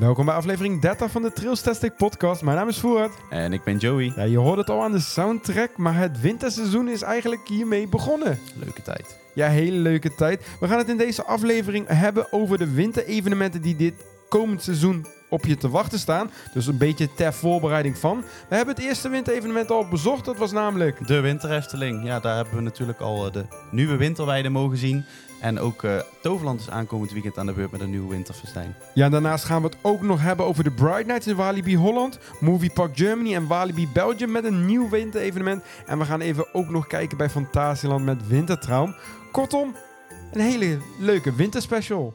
Welkom bij aflevering 30 van de Trailstastic podcast. Mijn naam is Voert. En ik ben Joey. Ja, je hoort het al aan de soundtrack, maar het winterseizoen is eigenlijk hiermee begonnen. Leuke tijd. Ja, hele leuke tijd. We gaan het in deze aflevering hebben over de winterevenementen die dit komend seizoen op je te wachten staan. Dus een beetje ter voorbereiding van. We hebben het eerste winterevenement al bezocht. Dat was namelijk... De Winterefteling. Ja, daar hebben we natuurlijk al eh, de nieuwe winterweide mogen zien. En ook eh, Toverland is aankomend weekend aan de beurt met een nieuw winterfestijn. Ja, en daarnaast gaan we het ook nog hebben over de Bright Nights in Walibi Holland, Movie Park Germany en Walibi Belgium met een nieuw winterevenement. En we gaan even ook nog kijken bij Fantasieland met Wintertraum. Kortom, een hele leuke winterspecial.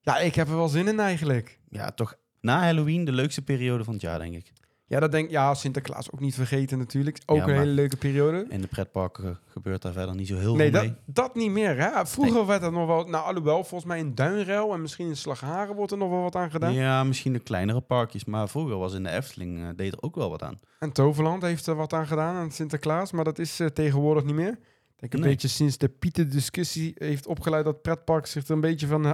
Ja, ik heb er wel zin in eigenlijk. Ja, toch na Halloween de leukste periode van het jaar, denk ik. Ja, dat denk ja, Sinterklaas ook niet vergeten natuurlijk. Ook Ja, een hele leuke periode. In de pretparken gebeurt daar verder niet zo heel Nee, veel dat, mee. dat niet meer. Hè? Vroeger werd er nog wel, nou alhoewel, volgens mij in Duinruil en misschien in Slagharen wordt er nog wel wat aan gedaan. Ja, misschien de kleinere parkjes. Maar vroeger was in de Efteling, eh, deed er ook wel wat aan. En Toverland heeft er wat aan gedaan aan Sinterklaas, maar dat is eh, tegenwoordig niet meer. Ik denk een Nee. beetje sinds de Pieter-discussie heeft opgeleid dat pretparks zich er een beetje van eh,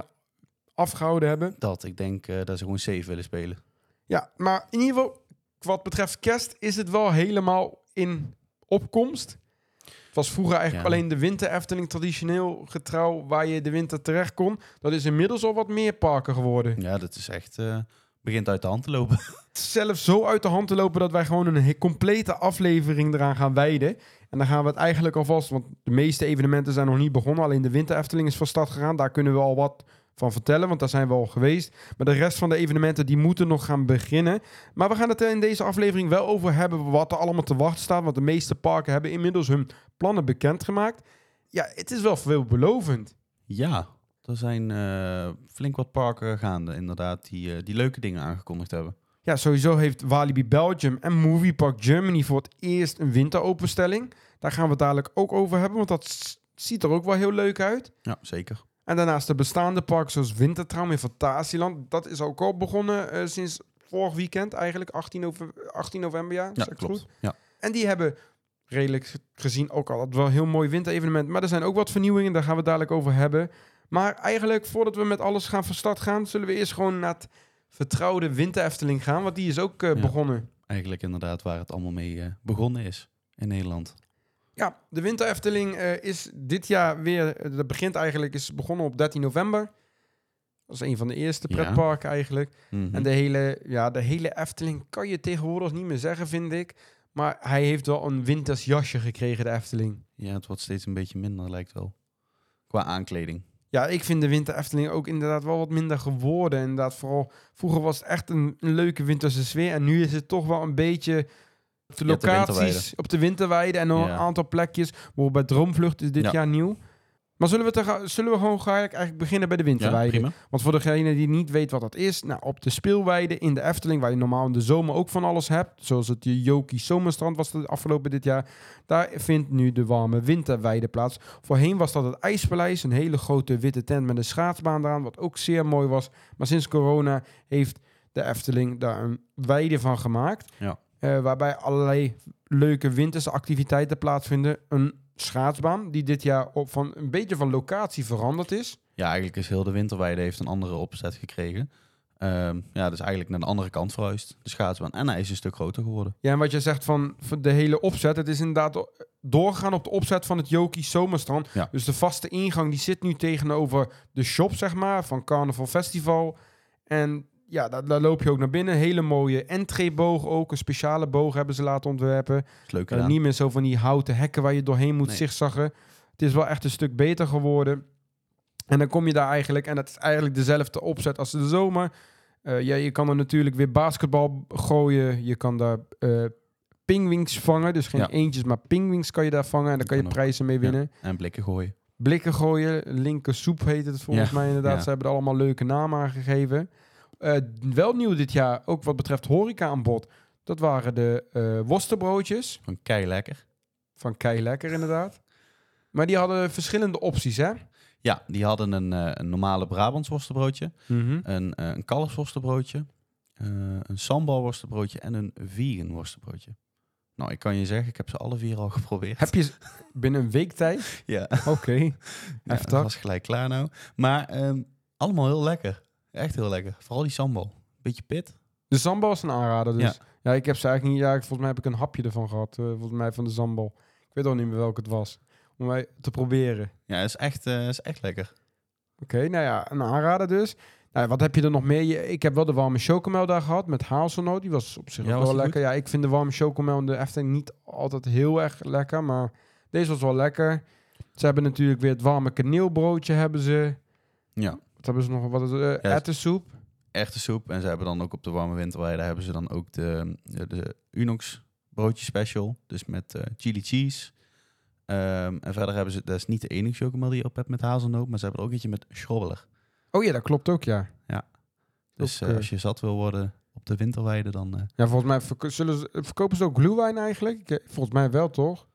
afgehouden hebben. Dat, ik denk dat ze gewoon safe willen spelen. Ja, maar in ieder geval, wat betreft kerst, is het wel helemaal in opkomst. Het was vroeger eigenlijk Ja. alleen de winter Efteling traditioneel getrouw waar je de winter terecht kon. Dat is inmiddels al wat meer parken geworden. Ja, dat is echt... eh, begint uit de hand te lopen. Zelfs zo uit de hand te lopen dat wij gewoon een complete aflevering eraan gaan wijden. En dan gaan we het eigenlijk alvast, want de meeste evenementen zijn nog niet begonnen. Alleen de winter Efteling is van start gegaan. Daar kunnen we al wat van vertellen, want daar zijn we al geweest. Maar de rest van de evenementen die moeten nog gaan beginnen. Maar we gaan het er in deze aflevering wel over hebben wat er allemaal te wachten staat. Want de meeste parken hebben inmiddels hun plannen bekendgemaakt. Ja, het is wel veelbelovend. Ja, er zijn eh, flink wat parken gaande, inderdaad, die, eh, die leuke dingen aangekondigd hebben. Ja, sowieso heeft Walibi Belgium en Movie Park Germany voor het eerst een winteropenstelling. Daar gaan we het dadelijk ook over hebben, want dat ziet er ook wel heel leuk uit. Ja, zeker. En daarnaast de bestaande parken zoals Wintertraum in Fantasieland. Dat is ook al begonnen eh, sinds vorig weekend eigenlijk, 18, nove- 18 november, ja, Ja, het klopt. goed? Ja. En die hebben redelijk gezien ook al wel een heel mooi winterevenement. Maar er zijn ook wat vernieuwingen, daar gaan we het dadelijk over hebben. Maar eigenlijk, voordat we met alles gaan van start gaan, zullen we eerst gewoon naar het vertrouwde Winter Efteling gaan. Want die is ook eh, Ja. begonnen. Eigenlijk inderdaad waar het allemaal mee eh, begonnen is in Nederland. Ja, de Winter Efteling eh, is dit jaar weer, eh, dat begint eigenlijk, is begonnen op 13 november. Dat is een van de eerste Ja. pretparken eigenlijk. Mhm. En de hele, ja, de hele Efteling kan je tegenwoordig niet meer zeggen, vind ik. Maar hij heeft wel een winters jasje gekregen, de Efteling. Ja, het wordt steeds een beetje minder, lijkt wel. Qua aankleding. Ja, ik vind de Winter Efteling ook inderdaad wel wat minder geworden. Inderdaad, vooral vroeger was het echt een, een leuke winterse sfeer. En nu is het toch wel een beetje de Ja, op de locaties, winterweide. op de winterweide en nog een aantal plekjes. Bijvoorbeeld bij Droomvlucht is dit Ja. jaar nieuw. Maar zullen we, te zullen we gewoon eigenlijk beginnen bij de winterweide? Want voor degene die niet weet wat dat is, nou, op de speelweide in de Efteling, waar je normaal in de zomer ook van alles hebt, zoals het Joki Zomerstrand was het afgelopen dit jaar, daar vindt nu de warme winterweide plaats. Voorheen was dat het IJspaleis, een hele grote witte tent met een schaatsbaan eraan, wat ook zeer mooi was. Maar sinds corona heeft de Efteling daar een weide van gemaakt, Ja. Eh, waarbij allerlei leuke winterse activiteiten plaatsvinden. Een schaatsbaan, die dit jaar op van een beetje van locatie veranderd is. Ja, eigenlijk is heel de winterweide heeft een andere opzet gekregen. Ehm, ja, dus eigenlijk naar de andere kant verhuisd, de schaatsbaan. En hij is een stuk groter geworden. Ja, en wat je zegt van, de hele opzet, het is inderdaad doorgaan op de opzet van het Joki Zomerstrand. Ja. Dus de vaste ingang die zit nu tegenover de shop, zeg maar, van Carnaval Festival. En ja, daar, daar loop je ook naar binnen. Hele mooie entreeboog ook, een speciale boog hebben ze laten ontwerpen. is leuk gedaan. niet meer zo van die houten hekken waar je doorheen moet Nee. zigzaggen. Het is wel echt een stuk beter geworden. En dan kom je daar eigenlijk, en het is eigenlijk dezelfde opzet als de zomer. Eh, ja, je kan er natuurlijk weer basketbal gooien. Je kan daar eh pingwings vangen. Dus geen Ja. eentjes, maar pingwings kan je daar vangen. En daar kan je prijzen mee Ja. winnen. En blikken gooien. Blikken gooien, linker soep heet het volgens Ja, mij inderdaad. Ze hebben er allemaal leuke namen aan gegeven. Eh, wel nieuw dit jaar, ook wat betreft horeca aan bod. Dat waren de eh worstenbroodjes. Van kei lekker. Van Kei Lekker, inderdaad. Maar die hadden verschillende opties, hè? Ja, die hadden een, eh, een normale Brabants worstenbroodje, Mhm. een, eh een kalfsworstenbroodje, een sambal worstenbroodje en een vegan worstenbroodje. Nou, ik kan je zeggen, ik heb ze alle vier al geprobeerd. Heb je z- binnen een week tijd? Ja, Oké. ja Heftig. dat was gelijk klaar nou. Maar ehm, allemaal heel lekker. Echt heel lekker. Vooral die sambal. Beetje pit. De sambal is een aanrader dus. Ja. Ja. ik heb ze eigenlijk niet... Ja, volgens mij heb ik een hapje ervan gehad. eh, volgens mij van de sambal. Ik weet al niet meer welke het was. Om mij te proberen. Ja, is echt, eh, is echt lekker. Oké, nou ja, een aanrader dus. Nou, wat heb je er nog meer? Ik heb wel de warme chocomel daar gehad met hazelnoot. Die was op zich Ja, ook was wel lekker. Ja, ik vind de warme chocomel in de Efteling niet altijd heel erg lekker. Maar deze was wel lekker. Ze hebben natuurlijk weer het warme kaneelbroodje hebben ze. Ja. Wat hebben ze nog? Wat is Ja, Erwtensoep. Echte soep. En ze hebben dan ook op de warme winterweide hebben ze dan ook de, de, de Unox broodje special. Dus met eh, chili cheese. Ehm, en verder hebben ze, dat is niet de enige chocomel die je op hebt met hazelnoot, maar ze hebben er ook eentje met schrobbeler. Oh ja, dat klopt ook, ja. Dus Ook, eh, als je zat wil worden op de winterweide, dan Ja, volgens mij zullen ze, verkopen ze ook glühwein eigenlijk. Volgens mij wel, toch?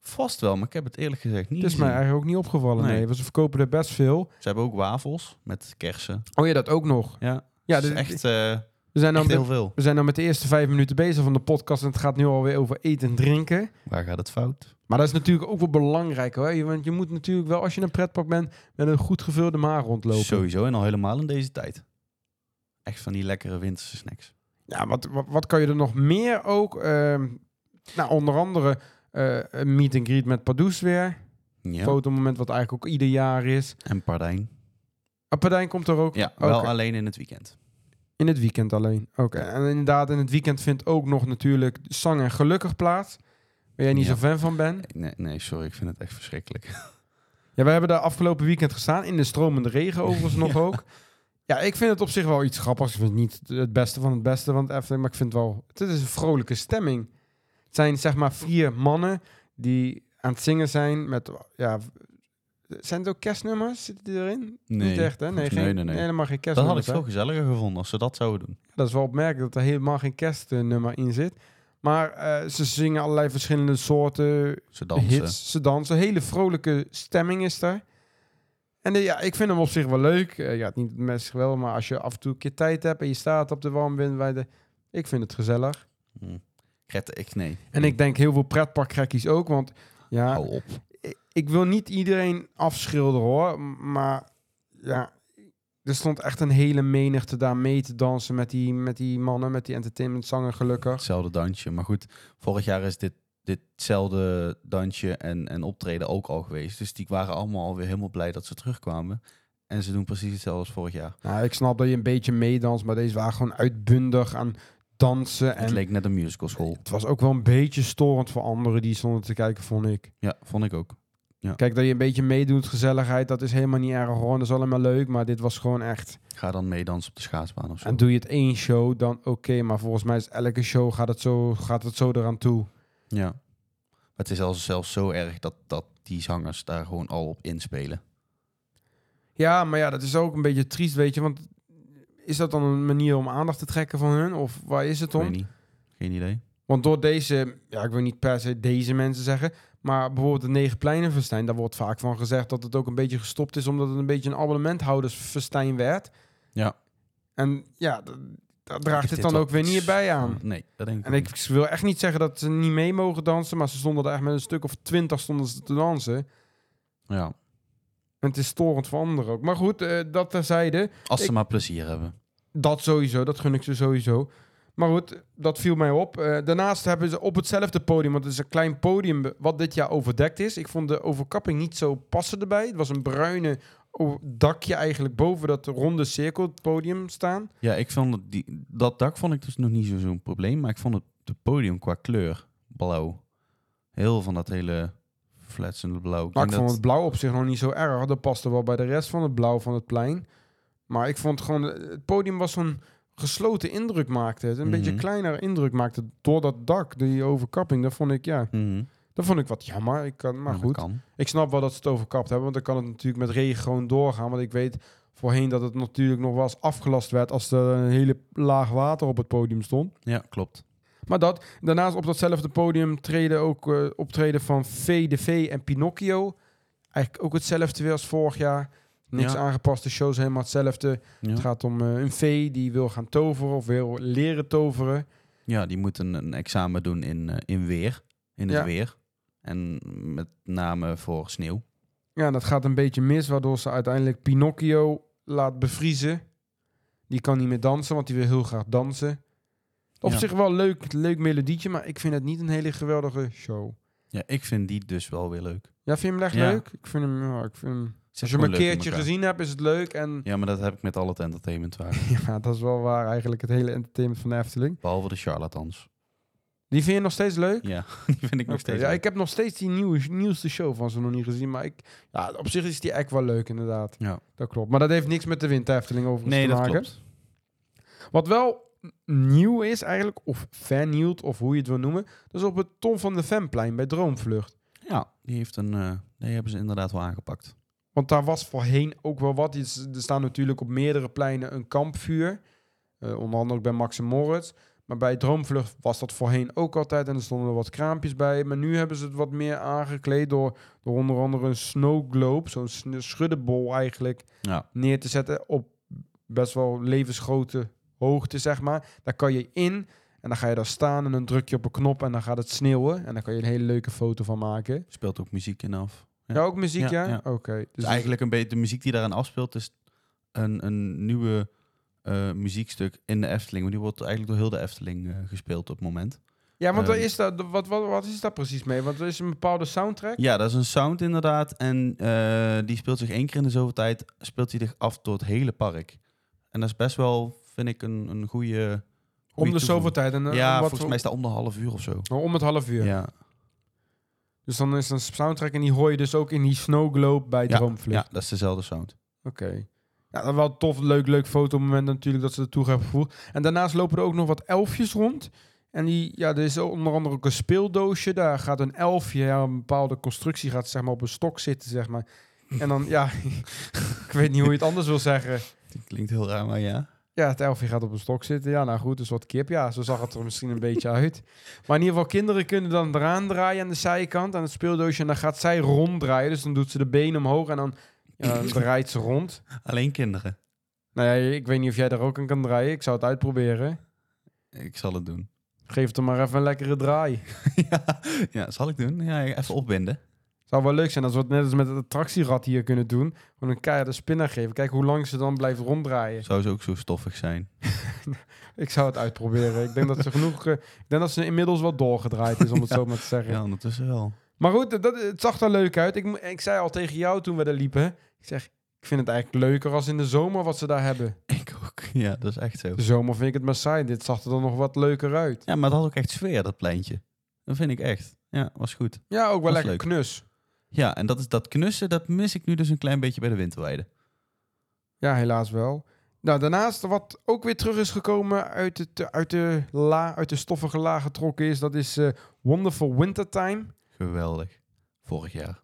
Vast wel. Maar ik heb het eerlijk gezegd niet Het is mij eigenlijk ook niet opgevallen. Nee, Nee. want ze verkopen er best veel. Ze hebben ook wafels met kersen. Oh ja, dat ook nog. Ja, Ja, dus echt, eh, we zijn nou met, heel veel. We zijn nou met de eerste vijf minuten bezig van de podcast en het gaat nu alweer over eten en drinken. Waar gaat het fout? Maar dat is natuurlijk ook wel belangrijk hoor. Je- Want je moet natuurlijk wel, als je in een pretpark bent, met een goed gevulde maag rondlopen. Sowieso en al helemaal in deze tijd. Echt van die lekkere winterse snacks. Ja, wat, wat, wat kan je er nog meer ook? Ehm, nou, onder andere een meet and greet met Pardoes weer. Ja. Fotomoment wat eigenlijk ook ieder jaar is. En pardijn. Ah, Pardijn komt er ook Ja, wel alleen in het weekend. in het weekend alleen. Oké, en inderdaad in het weekend vindt ook nog natuurlijk Zang en Gelukkig plaats. Waar jij niet Ja. zo fan van bent. Nee, nee, sorry, ik vind het echt verschrikkelijk. Ja, we hebben daar afgelopen weekend gestaan. In de stromende regen overigens nog ook. Ja, ik vind het op zich wel iets grappigs. Ik vind het niet het beste van het beste van het Efteling. Maar ik vind het wel... Het is een vrolijke stemming. Het zijn zeg maar vier mannen die aan het zingen zijn met... Ja, zijn het ook kerstnummers? Zitten die erin? Nee. Niet echt, hè? Nee, Nee, geen, nee, nee. helemaal geen Dat had kerstnummers. ik veel gezelliger gevonden als ze dat zouden doen. Dat is wel opmerkelijk dat er helemaal geen kerstnummer in zit. Maar eh, ze zingen allerlei verschillende soorten Ze dansen. hits. Ze dansen. Hele vrolijke stemming is daar. En eh, ja, ik vind hem op zich wel leuk. Eh, ja, niet het meest wel, maar als je af en toe een keer tijd hebt en je staat op de warmwindweide, ik vind het gezellig. Hm. Red, ik, nee. En ik denk heel veel pretparkgekkies ook, want ja, Hou op. ik, ik wil niet iedereen afschilderen hoor, maar ja, er stond echt een hele menigte daar mee te dansen met die, met die mannen, met die entertainmentzanger gelukkig. Hetzelfde dansje. Maar goed, vorig jaar is dit, ditzelfde dansje en, en optreden ook al geweest. Dus die waren allemaal alweer helemaal blij dat ze terugkwamen. En ze doen precies hetzelfde als vorig jaar. Nou, ik snap dat je een beetje meedanst, maar deze waren gewoon uitbundig aan dansen. Het En leek net een musical school. het was ook wel een beetje storend voor anderen die stonden te kijken, vond ik. Ja, vond ik ook. Kijk, dat je een beetje meedoet, gezelligheid, dat is helemaal niet erg hoor. Dat is allemaal leuk, maar dit was gewoon echt... Ga dan meedansen op de schaatsbaan of zo. En doe je het één show, dan oké. maar volgens mij is elke show gaat het zo, gaat het zo eraan toe. Ja. Maar het is zelfs, zelfs zo erg dat, dat die zangers daar gewoon al op inspelen. Ja, maar ja, dat is ook een beetje triest, weet je. Want is dat dan een manier om aandacht te trekken van hun? Of waar is het Ik om? weet niet. Geen idee. Want door deze, ja, ik wil niet per se deze mensen zeggen, maar bijvoorbeeld de Negen Pleinenfestijn, daar wordt vaak van gezegd dat het ook een beetje gestopt is, omdat het een beetje een abonnementhoudersfestijn werd. Ja. En ja, daar draagt dit dit dan ook weer niet bij aan. Nee, dat denk ik En ik wil echt niet zeggen dat ze niet mee mogen dansen, maar ze stonden er echt met een stuk of twintig stonden ze te dansen. Ja. En het is storend voor anderen ook. Maar goed, eh, dat terzijde. Als ze Ik- maar plezier hebben. Dat sowieso, dat gun ik ze sowieso. Maar goed, dat viel mij op. Eh, daarnaast hebben ze op hetzelfde podium, want het is een klein podium wat dit jaar overdekt is. Ik vond de overkapping niet zo passen erbij. Het was een bruine dakje eigenlijk boven dat ronde cirkelpodium staan. Ja, ik vond het, die, dat dak vond ik dus nog niet zo- zo'n probleem. Maar ik vond het podium qua kleur blauw. Heel van dat hele fletsende blauw. Maar ik denk vond dat- het blauw op zich nog niet zo erg. Dat paste wel bij de rest van het blauw van het plein. Maar ik vond gewoon, het podium was zo'n gesloten indruk maakte. Het een Mhm. beetje kleiner indruk maakte door dat dak, die overkapping. Dat vond ik, ja, Mhm. dat vond ik wat jammer. Ik kan, maar Ja, goed. kan. Ik snap wel dat ze het overkapt hebben, want dan kan het natuurlijk met regen gewoon doorgaan. Want ik weet voorheen dat het natuurlijk nog wel eens afgelast werd als er een hele laag water op het podium stond. Ja, klopt. Maar dat, daarnaast op datzelfde podium treden ook eh, optreden van V de V en Pinocchio. Eigenlijk ook hetzelfde weer als vorig jaar. Niks Ja. aangepast, de show is helemaal hetzelfde. Ja. Het gaat om eh, een vee die wil gaan toveren of wil leren toveren. ja, die moeten een examen doen in, eh, in weer. In het Ja. weer. En met name voor sneeuw. Ja, dat gaat een beetje mis, waardoor ze uiteindelijk Pinocchio laat bevriezen. Die kan niet meer dansen, want die wil heel graag dansen. Op zich wel leuk, leuk melodietje, maar ik vind het niet een hele geweldige show. Ja, ik vind die dus wel weer leuk. Ja, vind je hem echt leuk? Ik vind hem, ja, ik vind hem... Als je hem een keertje gezien hebt, is het leuk. En Ja, maar dat heb ik met al het entertainment waar. ja, dat is wel waar eigenlijk het hele entertainment van de Efteling. Behalve de charlatans. Die vind je nog steeds leuk? Ja, die vind ik nog steeds Ja, leuk. ik heb nog steeds die nieuwe, nieuwste show van ze nog niet gezien. Maar ik, ja, op zich is die echt wel leuk, inderdaad. Ja. Dat klopt. Maar dat heeft niks met de Winter Efteling overigens Nee, te dat maken. klopt. Wat wel nieuw is eigenlijk, of vernieuwd, of hoe je het wil noemen. Dat is op het Tom van de Vemplein bij Droomvlucht. Ja, die, heeft een, die hebben ze inderdaad wel aangepakt. Want daar was voorheen ook wel wat. Er staan natuurlijk op meerdere pleinen een kampvuur. Eh, onder andere ook bij Max en Moritz. Maar bij Droomvlucht was dat voorheen ook altijd. En er stonden er wat kraampjes bij. Maar nu hebben ze het wat meer aangekleed door, door onder andere een snow globe. Zo'n schuddebol eigenlijk Ja, neer te zetten op best wel levensgrote hoogte, zeg maar. Daar kan je in en dan ga je daar staan en dan druk je op een knop en dan gaat het sneeuwen. En dan kan je een hele leuke foto van maken. speelt ook muziek in af. Ja, ook muziek, ja? Ja, ja. Oké. Dus eigenlijk een beetje de muziek die daaraan afspeelt is een, een nieuwe eh, muziekstuk in de Efteling. Maar die wordt eigenlijk door heel de Efteling eh, gespeeld op het moment. Ja, want er Ehm, is daar, wat, wat, wat is daar precies mee? Want er is een bepaalde soundtrack. Ja, dat is een sound inderdaad. En eh, die speelt zich één keer in de zoveel tijd, speelt hij zich af door het hele park. En dat is best wel, vind ik, een, een goede... om de zoveel tijd. En, Ja, wat volgens voor- mij is dat om de half uur of zo. Oh, om het half uur. Ja, Dus dan is een soundtrack en die hoor je dus ook in die Snow Globe bij ja, Droomvlucht. ja, dat is dezelfde sound. Oké. Ja, dat wel tof, leuk, leuk fotomoment natuurlijk dat ze er toe hebben gevoegd. En daarnaast lopen er ook nog wat elfjes rond. En die, ja, er is onder andere ook een speeldoosje. Daar gaat een elfje, ja, een bepaalde constructie gaat zeg maar op een stok zitten, zeg maar. En dan, ja, ik weet niet hoe je het anders wil zeggen. Die klinkt heel raar, maar ja. Ja, het elfje gaat op een stok zitten. Ja, nou goed, dus wat kip. Ja, zo zag het er misschien een beetje uit. Maar in ieder geval, kinderen kunnen dan eraan draaien aan de zijkant, aan het speeldoosje. En dan gaat zij ronddraaien. Dus dan doet ze de benen omhoog en dan ja, draait ze rond. Alleen kinderen. Nou ja, ik weet niet of jij daar ook aan kan draaien. Ik zou het uitproberen. Ik zal het doen. Geef het er maar even een lekkere draai. ja, ja, zal ik doen. Ja, even opbinden. Zou wel leuk zijn als we het net als met het attractierad hier kunnen doen. Gewoon een keiharde spinner geven. Kijk hoe lang ze dan blijft ronddraaien. Zou ze ook zo stoffig zijn. Ik zou het uitproberen. ik denk dat ze genoeg... eh, ik denk dat ze inmiddels wel doorgedraaid is, om het Ja. zo maar te zeggen. Ja, ondertussen wel. Maar goed, dat, het zag er leuk uit. Ik, ik zei al tegen jou toen we daar liepen. Ik zeg, ik vind het eigenlijk leuker als in de zomer wat ze daar hebben. Ik ook. Ja, dat is echt zo. De zomer vind ik het maar saai. Dit zag er dan nog wat leuker uit. Ja, maar dat had ook echt sfeer, dat pleintje. Dat vind ik echt. Ja, was goed. Ja, ook wel Was lekker leuk. knus. Ja, en dat is dat knussen, dat mis ik nu dus een klein beetje bij de winterweide. Ja, helaas wel. Nou, daarnaast wat ook weer terug is gekomen uit, het, uit, de, la, uit de stoffige laag getrokken is, dat is eh, Wonderful Wintertime. Geweldig. Vorig jaar.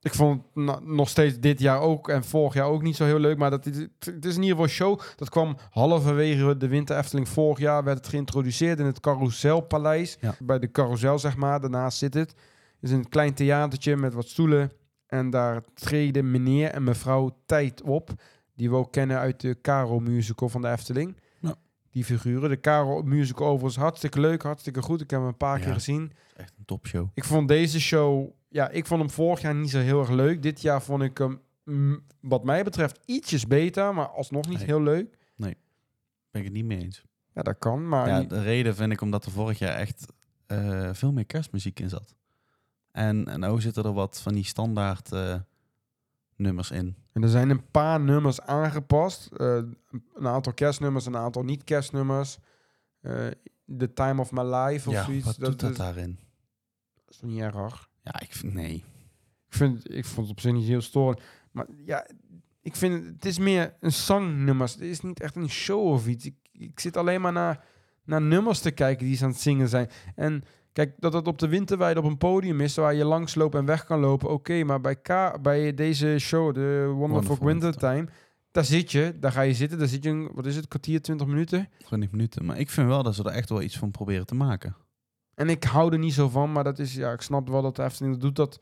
Ik vond het nog steeds dit jaar ook en vorig jaar ook niet zo heel leuk. Maar dat, is- het is in ieder geval show. Dat kwam halverwege de Winter Efteling vorig jaar. Werd het geïntroduceerd in het Carouselpaleis. Ja. Bij de carousel, zeg maar. Daarnaast zit het. Het is een klein theatertje met wat stoelen. En daar treden meneer en mevrouw Tijd op. Die we ook kennen uit de Caro musical van de Efteling. Ja. Die figuren. De Caro musical overigens hartstikke leuk, hartstikke goed. Ik heb hem een paar Ja. keer gezien. Echt een topshow. Ik vond deze show, ja, ik vond hem vorig jaar niet zo heel erg leuk. Dit jaar vond ik hem, mm, wat mij betreft, ietsjes beter, maar alsnog niet Nee. heel leuk. Ben ik het niet mee eens. Ja, dat kan, maar Ja, de reden vind ik omdat er vorig jaar echt eh, veel meer kerstmuziek in zat. En, en nou zitten er wat van die standaard eh, nummers in. En er zijn een paar nummers aangepast. Eh, een aantal kerstnummers, een aantal niet-kerstnummers. Eh The Time of My Life of ja, zoiets. wat doet dat is, daarin? dat is toch niet erg. Ja, ik vind, nee. Ik, vind, ik vond het op zich niet heel storend. Maar ja, ik vind het, is meer een zangnummer. Het is niet echt een show of iets. Ik, ik zit alleen maar naar, naar nummers te kijken die ze aan het zingen zijn. En kijk, dat het op de winterweide op een podium is waar je langs loopt en weg kan lopen. Oké, maar bij, K, bij deze show, de Wonderful, Wonderful Wintertime, daar zit je. Daar ga je zitten. Daar zit je, een, wat is het, kwartier, twintig minuten. 20 minuten. Maar ik vind wel dat ze er echt wel iets van proberen te maken. En ik hou er niet zo van, maar dat is, ja, ik snap wel dat de Efteling dat doet. Dat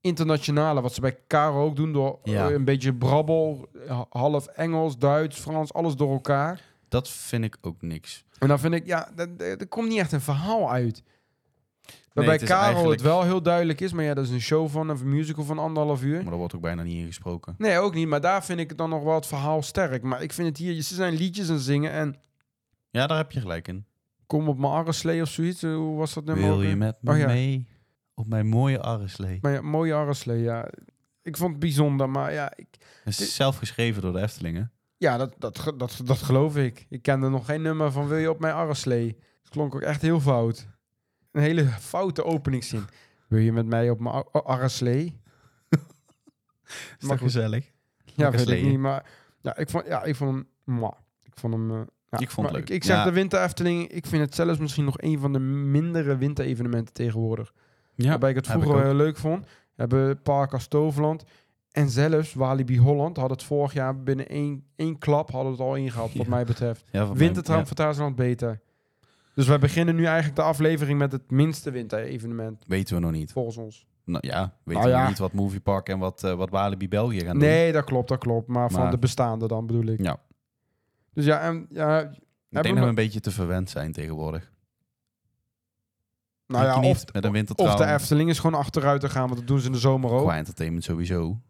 internationale, wat ze bij Caro ook doen, door Ja. eh, een beetje brabbel, ha- half Engels, Duits, Frans, alles door elkaar. Dat vind ik ook niks. En dan vind ik, ja, dat- dat- er komt niet echt een verhaal uit. Waarbij is Karel eigenlijk- het wel heel duidelijk is. Maar ja, dat is een show van een musical van anderhalf uur. Maar daar wordt ook bijna niet in gesproken. Nee, ook niet. Maar daar vind ik het dan nog wel het verhaal sterk. Maar ik vind het hier... Ze zijn liedjes aan het zingen en... Ja, daar heb je gelijk in. Kom op mijn arreslee of zoiets. Hoe was dat nummer? Wil je met me Oh ja. mee op mijn mooie arreslee? Ja, mooie arreslee, ja. Ik vond het bijzonder, maar ja... Ik, Het is zelf geschreven door de Eftelingen. ja, dat, dat, dat, dat geloof ik. Ik kende nog geen nummer van Wil je op mijn arreslee. Het klonk ook echt heel fout. Een hele foute openingszin. Wil je met mij op mijn ar- arreslee? Is Maar gezellig? Ja, weet ik niet, maar... Ja, ik vond, ja, ik vond hem... mwah. Ik vond hem... eh, ja, Ik vond het leuk. Ik, ik zeg Ja. de Winter Efteling, ik vind het zelfs misschien nog een van de mindere winterevenementen tegenwoordig. Ja, waarbij ik het vroeger heel leuk vond. We hebben Park als Toverland en zelfs Walibi Holland had het vorig jaar binnen één, één klap hadden het al ingehaald, wat mij betreft. Ja, Wintertram ja. van Fantasieland beter. Dus wij beginnen nu eigenlijk de aflevering met het minste winterevenement, Weten we nog niet. volgens ons. Nou ja, weten Nou we ja. niet wat Movie Park en wat, eh, wat Walibi België gaan doen. Nee, dat klopt, dat klopt. Maar, van de bestaande dan bedoel ik. Ja, Dus ja, en, ja ik we denk dat we een beetje te verwend zijn tegenwoordig. nou ja, of, niet, met een of de Efteling is gewoon achteruit te gaan, want dat doen ze in de zomer ook. Qua entertainment sowieso.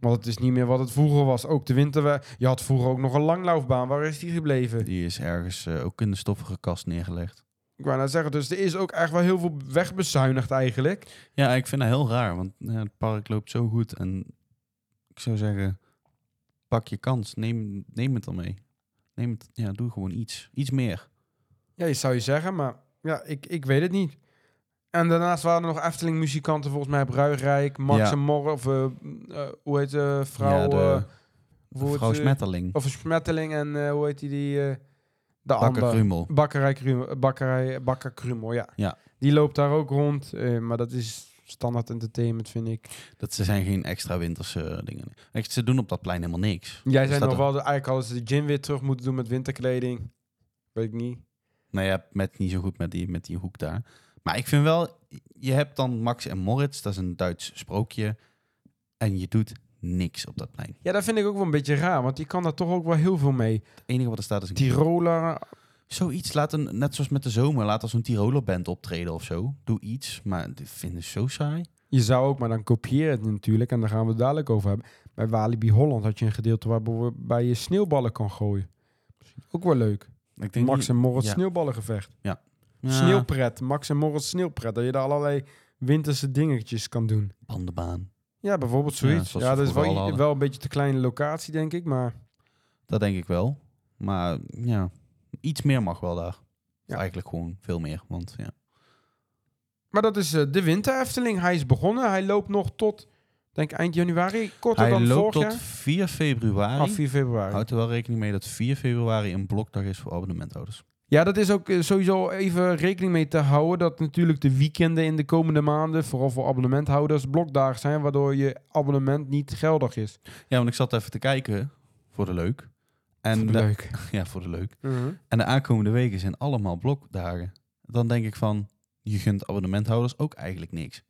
Want het is niet meer wat het vroeger was. Ook de winter. Je had vroeger ook nog een langlaufbaan. Waar is die gebleven? Die is ergens eh, ook in de stoffige kast neergelegd. Ik wou net zeggen, dus er is ook echt wel heel veel wegbezuinigd eigenlijk. Ja, ik vind dat heel raar, want ja, het park loopt zo goed. En ik zou zeggen, pak je kans. Neem, neem het dan mee. Neem het, ja, doe gewoon iets. Iets meer. Ja, je zou je zeggen, maar ja, ik, ik weet het niet. En daarnaast waren er nog Efteling muzikanten, volgens mij Bruigrijk, Max Ja. en Morre, of eh, eh, hoe heet ze, vrouw... ja, de, eh, hoe vrouw? Smetterling. Of Smetteling en eh, hoe heet die, die eh, de Bakker? Krumel. Bakkerij Krumel, bakkerij, Bakker Krumel, ja. Ja. Die loopt daar ook rond, eh, maar dat is standaard entertainment, vind ik. Dat ze zijn geen extra winterse eh, dingen. Echt, ze doen op dat plein helemaal niks. Jij zei nog wel, de- eigenlijk hadden ze de gym weer terug moeten doen met winterkleding. Weet ik niet. Nou ja, met niet zo goed met die, met die hoek daar. Maar ik vind wel, je hebt dan Max en Moritz, dat is een Duits sprookje. En je doet niks op dat plein. Ja, dat vind ik ook wel een beetje raar, want die kan daar toch ook wel heel veel mee. Het enige wat er staat is een Tiroler, Zoiets, laat een, net zoals met de zomer, laat als een Tiroler band optreden of zo. Doe iets, maar dit vinden ik zo saai. je zou ook, maar dan kopieer het natuurlijk, en daar gaan we het dadelijk over hebben. Bij Walibi Holland had je een gedeelte waarbij je sneeuwballen kan gooien. Ook wel leuk. Ik denk Max en Moritz ja. sneeuwballengevecht. Ja. Sneeuwpret, Max en Moritz sneeuwpret. Dat je daar allerlei winterse dingetjes kan doen. Bandenbaan. Ja, bijvoorbeeld zoiets. Ja, dat is wel, wel een beetje te kleine locatie, denk ik. Maar Dat denk ik wel. Maar ja, iets meer mag wel daar. Ja. Eigenlijk gewoon veel meer. Want ja, Maar dat is eh, de winter Efteling. Hij is begonnen. Hij loopt nog tot, denk ik, eind januari. Korter hij dan loopt vorig tot jaar. 4 februari. Af 4 februari. Houd er wel rekening mee dat 4 februari een blokdag is voor abonnementhouders. Ja, dat is ook eh, sowieso even rekening mee te houden. Dat natuurlijk de weekenden in de komende maanden, vooral voor abonnementhouders, blokdagen zijn. Waardoor je abonnement niet geldig is. Ja, want ik zat even te kijken voor de leuk. En ik de- leuk. Ja, voor de leuk. Mhm. En de aankomende weken zijn allemaal blokdagen. Dan denk ik van, je gunt abonnementhouders ook eigenlijk niks.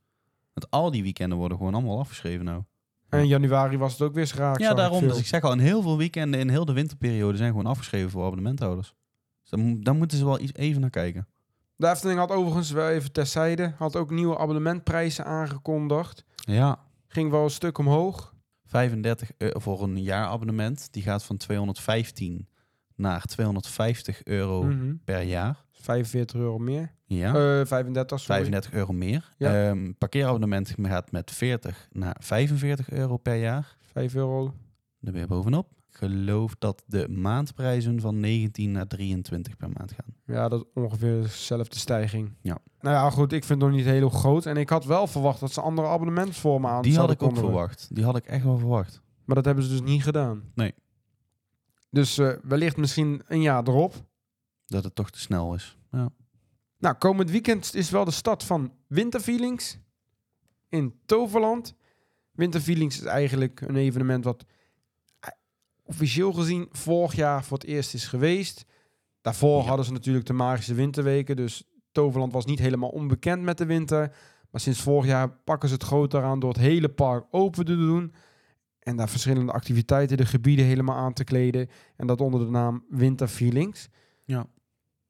Want al die weekenden worden gewoon allemaal afgeschreven nou. En januari was het ook weer schaak. Ja, daarom. Dus ik zeg al, in heel veel weekenden in heel de winterperiode zijn gewoon afgeschreven voor abonnementhouders. Dan, mo- dan moeten ze wel iets even naar kijken. De Efteling had overigens wel even terzijde. Had ook nieuwe abonnementprijzen aangekondigd. Ja, Ging wel een stuk omhoog. 35 euro voor een jaarabonnement. Die gaat van 215 naar 250 euro Mhm. per jaar. 45 euro meer. Ja. Eh 35, sorry. 35 euro meer. Ja. Ehm, parkeerabonnement gaat met 40 naar 45 euro per jaar. 5 euro. Er weer bovenop. Geloof dat de maandprijzen van 19 naar 23 per maand gaan. Ja, dat is ongeveer dezelfde stijging. Ja. Nou ja, goed, ik vind het nog niet heel groot. En ik had wel verwacht dat ze andere abonnementsvormen aan Die had ik ook verwacht. Die had ik echt wel verwacht. Maar dat hebben ze dus niet gedaan. Nee. Dus eh, wellicht misschien een jaar erop. Dat het toch te snel is. Ja. Nou, komend weekend is wel de start van Winterfeelings in Toverland. Winterfeelings is eigenlijk een evenement wat officieel gezien vorig jaar voor het eerst is geweest. Daarvoor Ja. hadden ze natuurlijk de magische winterweken, dus Toverland was niet helemaal onbekend met de winter. Maar sinds vorig jaar pakken ze het groter aan door het hele park open te doen. En daar verschillende activiteiten, de gebieden helemaal aan te kleden. En dat onder de naam Winterfeelings. Ja.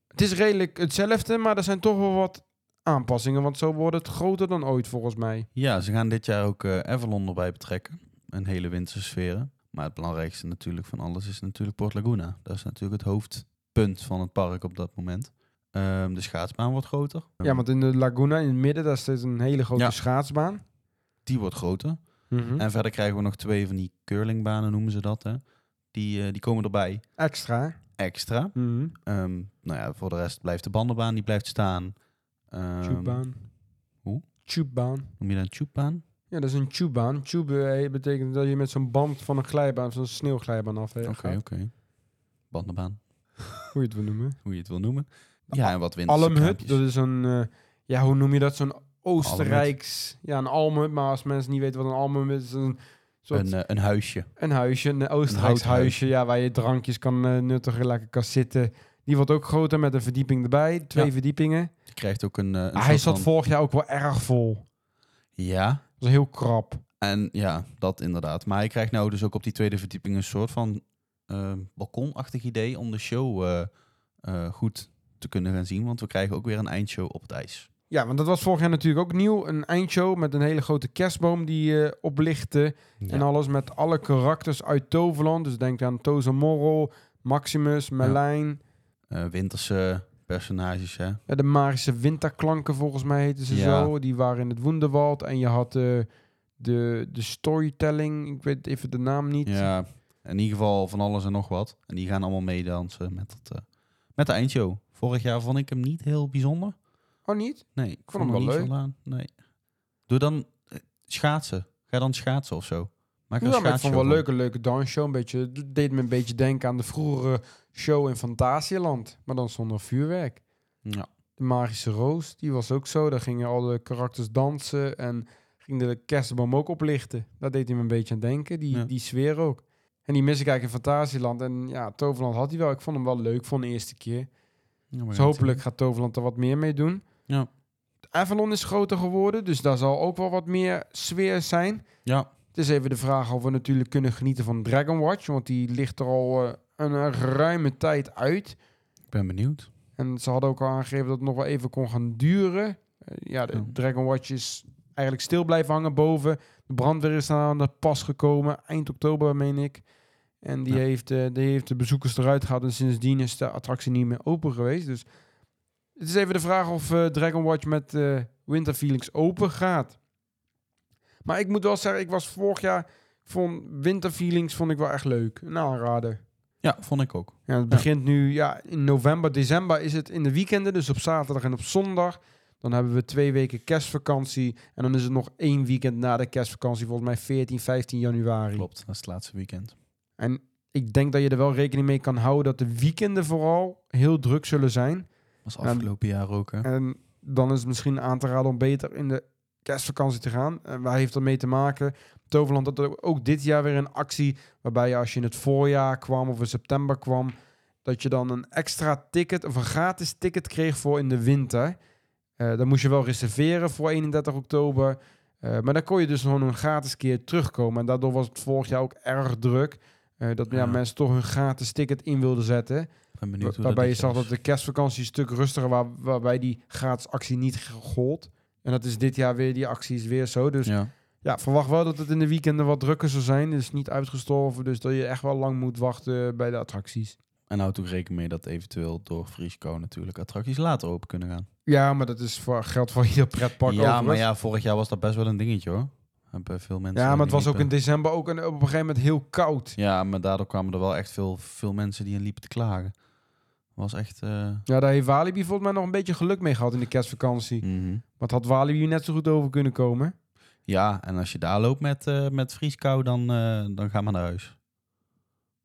Het is redelijk hetzelfde, maar er zijn toch wel wat aanpassingen, want zo wordt het groter dan ooit volgens mij. Ja, ze gaan dit jaar ook eh Avalon erbij betrekken. Een hele winterse sferen. Maar het belangrijkste natuurlijk van alles is natuurlijk Port Laguna. Dat is natuurlijk het hoofdpunt van het park op dat moment. Ehm, de schaatsbaan wordt groter. Ja, want in de Laguna in het midden, daar staat een hele grote Ja. schaatsbaan. Die wordt groter. Mhm. En verder krijgen we nog twee van die curlingbanen, noemen ze dat. Hè? Die, eh, die komen erbij Extra. extra. Mhm. Ehm, nou ja, voor de rest blijft de bandenbaan, die blijft staan. Ehm, Tubebaan. hoe? Tubebaan. noem je dat een tubebaan? Ja, dat is een tubebaan. Tube eh, betekent dat je met zo'n band van een glijbaan, zo'n sneeuwglijbaan af Oké, oké. Bandenbaan, Hoe je het wil noemen. hoe je het wil noemen. Ja, en wat winterse Almhut, dat is een, eh, ja, hoe noem je dat? Zo'n Oostenrijks, ja, een almhut. Maar als mensen niet weten wat een almhut is, een soort Een, eh, een huisje. een huisje, een Oostenrijks huisje, ja, waar je drankjes kan nuttigen, lekker kan zitten. Die wordt ook groter met een verdieping erbij, twee Ja. verdiepingen. Je krijgt ook een, een Maar hij zat vorig jaar ook wel erg vol. Ja, Dat was heel krap. en ja, dat inderdaad. Maar hij krijgt nou dus ook op die tweede verdieping een soort van eh, balkonachtig idee om de show eh, eh, goed te kunnen gaan zien. Want we krijgen ook weer een eindshow op het ijs. Ja, want dat was vorig jaar natuurlijk ook nieuw. Een eindshow met een hele grote kerstboom die eh, oplichtte. En alles met alle karakters uit Toverland. Dus denk aan Tozamorro, Maximus, Merlijn. Eh, winterse personages, hè. Ja, de magische winterklanken volgens mij heten ze Ja. zo. Die waren in het Woenderwald. En je had eh, de, de storytelling. Ik weet even de naam niet. Ja, in ieder geval van alles en nog wat. En die gaan allemaal meedansen met, het, eh, met de eindshow. Vorig jaar vond ik hem niet heel bijzonder. Oh, niet? Nee, ik vond hem wel niet leuk. veel aan. Nee. Doe dan eh, schaatsen. Ga dan schaatsen of zo. Maak er Ja, maar ik vond wel een leuke dansshow. Een beetje, deed me een beetje denken aan de vroegere show in Fantasieland. Maar dan zonder vuurwerk. Ja. De Magische Roos, die was ook zo. Daar gingen alle karakters dansen en ging de kerstboom ook oplichten. Daar deed hij me een beetje aan denken, die, Ja. die sfeer ook. En die mis ik eigenlijk in Fantasieland. En ja, Toverland had hij wel. Ik vond hem wel leuk voor de eerste keer. Ja, Dus hopelijk gaat Toverland er wat meer mee doen. Ja. Avalon is groter geworden, dus daar zal ook wel wat meer sfeer zijn. Ja, Het is even de vraag of we natuurlijk kunnen genieten van Dragon Watch, want die ligt er al eh, een ruime tijd uit. ik ben benieuwd. En ze hadden ook al aangegeven dat het nog wel even kon gaan duren. Eh, ja, de Ja. Dragon Watch is eigenlijk stil blijven hangen boven. De brandweer is aan de pas gekomen, eind oktober meen ik. En die, Ja. heeft, eh, die heeft de bezoekers eruit gehad en sindsdien is de attractie niet meer open geweest. Dus het is even de vraag of Dragon Watch met Winter Feelings open gaat. Maar ik moet wel zeggen, ik was vorig jaar, vond Winter Feelings vond ik wel echt leuk. Een aanrader. Ja, vond ik ook. Ja, het begint nu ja, in november, december is het in de weekenden, dus op zaterdag en op zondag. Dan hebben we twee weken kerstvakantie. En dan is het nog één weekend na de kerstvakantie, volgens mij 14, 15 januari. Klopt, dat is het laatste weekend. En ik denk dat je er wel rekening mee kan houden dat de weekenden vooral heel druk zullen zijn. was En- afgelopen jaar ook, hè. En dan is het misschien aan te raden om beter in de kerstvakantie te gaan. En waar heeft dat mee te maken? Toverland had er ook dit jaar weer een actie waarbij je als je in het voorjaar kwam of in september kwam, dat je dan een extra ticket of een gratis ticket kreeg voor in de winter. Eh dan moest je wel reserveren voor 31 oktober. Eh, maar dan kon je dus gewoon een gratis keer terugkomen. En daardoor was het vorig jaar ook erg druk. eh, dat ja. Ja. mensen toch hun gratis ticket in wilden zetten. Ben benieuwd hoe waarbij je zag dat de kerstvakantie een stuk rustiger was, waarbij die gratis actie niet gold. En dat is dit jaar weer, die actie is weer zo. Dus is. ja. Ja, verwacht wel dat het in de weekenden wat drukker zal zijn. Dus niet uitgestorven, dus dat je echt wel lang moet wachten bij de attracties. en houd ook rekening mee dat eventueel door vrieskou natuurlijk attracties later open kunnen gaan. Ja, maar dat is voor geld voor ieder pretpark ja, overigens. maar ja, vorig jaar was dat best wel een dingetje hoor. Hebben veel mensen. Ja, maar het was ook in december ook een, op een gegeven moment heel koud. Ja, maar daardoor kwamen er wel echt veel, veel mensen die in liepen te klagen. Was echt. eh, Ja, daar heeft Walibi volgens mij nog een beetje geluk mee gehad in de kerstvakantie. mhm. Want had Walibi net zo goed over kunnen komen. Ja, en als je daar loopt met, eh met vrieskou, dan, eh, dan ga maar naar huis.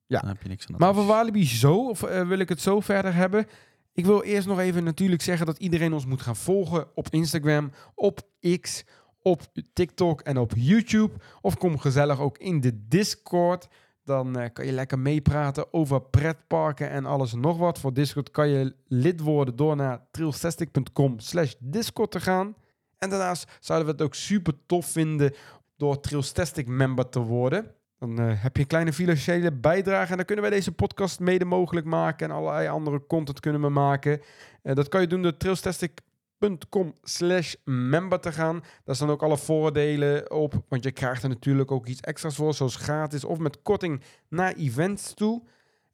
Ja. Dan heb je niks aan Maar voor Walibi zo, of wil ik het zo verder hebben? Ik wil eerst nog even natuurlijk zeggen dat iedereen ons moet gaan volgen op Instagram, op X, op TikTok en op YouTube. Of kom gezellig ook in de Discord. Dan eh, kan je lekker meepraten over pretparken en alles nog wat. Voor Discord kan je lid worden door naar trailstastic.com slash Discord te gaan. En daarnaast zouden we het ook super tof vinden door Trailstastic member te worden. Dan eh, heb je een kleine financiële bijdrage en dan kunnen wij deze podcast mede mogelijk maken en allerlei andere content kunnen we maken. Eh, dat kan je doen door Trailstastic .com slash member te gaan. Daar staan ook alle voordelen op. Want je krijgt er natuurlijk ook iets extra's voor. Zoals gratis of met korting naar events toe.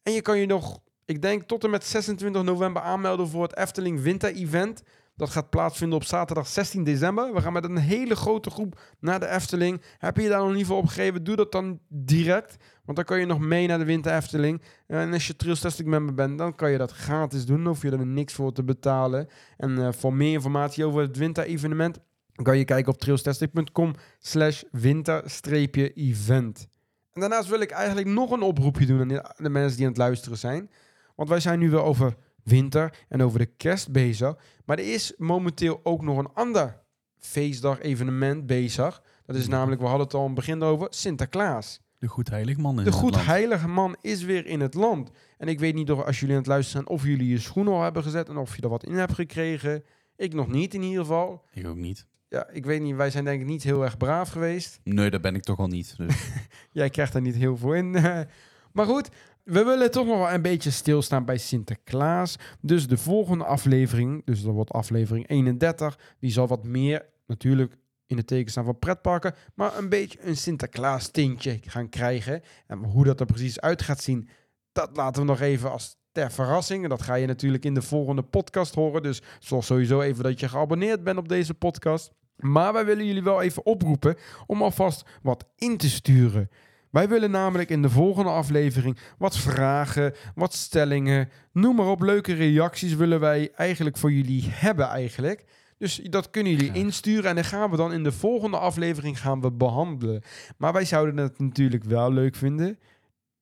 En je kan je nog, ik denk tot en met 26 november aanmelden voor het Efteling Winter Event. Dat gaat plaatsvinden op zaterdag 16 december. We gaan met een hele grote groep naar de Efteling. Heb je daar nog niet voor opgegeven? Doe dat dan direct. Want dan kan je nog mee naar de Winter Efteling. En als je Trailstastic member bent, dan kan je dat gratis doen. Hoef je er niks voor te betalen. En uh, voor meer informatie over het winter evenement... kan je kijken op trailstastic.com slash winter-event. En daarnaast wil ik eigenlijk nog een oproepje doen aan de mensen die aan het luisteren zijn. Want wij zijn nu wel over winter en over de kerst bezig. Maar er is momenteel ook nog een ander feestdag evenement bezig. Dat is namelijk, we hadden het al in het begin over, Sinterklaas. De Goedheilige Man. de Goedheilige Man is weer in het land. En ik weet niet of als jullie aan het luisteren zijn of jullie je schoenen al hebben gezet en of je er wat in hebt gekregen. Ik nog niet in ieder geval. Ik ook niet. Ja, ik weet niet. Wij zijn denk ik niet heel erg braaf geweest. Nee, dat ben ik toch al niet. Dus. Jij krijgt daar niet heel veel in. maar goed, we willen toch nog wel een beetje stilstaan bij Sinterklaas. Dus de volgende aflevering, dus dat wordt aflevering 31, die zal wat meer natuurlijk in het teken staan van pretparken, maar een beetje een Sinterklaas tintje gaan krijgen. En hoe dat er precies uit gaat zien, dat laten we nog even als ter verrassing. En dat ga je natuurlijk in de volgende podcast horen. Dus zorg sowieso even dat je geabonneerd bent op deze podcast. Maar wij willen jullie wel even oproepen om alvast wat in te sturen. Wij willen namelijk in de volgende aflevering wat vragen, wat stellingen, noem maar op, leuke reacties willen wij eigenlijk voor jullie hebben eigenlijk. Dus dat kunnen jullie insturen en dan gaan we dan in de volgende aflevering gaan we behandelen. Maar wij zouden het natuurlijk wel leuk vinden.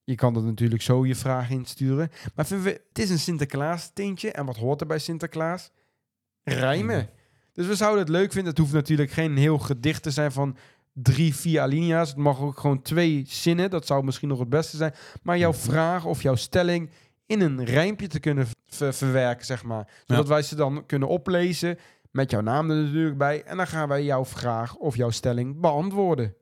Je kan dat natuurlijk zo je vraag insturen. Maar we, het is een Sinterklaas tintje. En wat hoort er bij Sinterklaas? Rijmen. Dus we zouden het leuk vinden. Het hoeft natuurlijk geen heel gedicht te zijn van drie, vier alinea's. Het mag ook gewoon twee zinnen. Dat zou misschien nog het beste zijn. Maar jouw mhm. vraag of jouw stelling in een rijmpje te kunnen verwerken, zeg maar. Zodat wij ze dan kunnen oplezen met jouw naam er natuurlijk bij. En dan gaan wij jouw vraag of jouw stelling beantwoorden.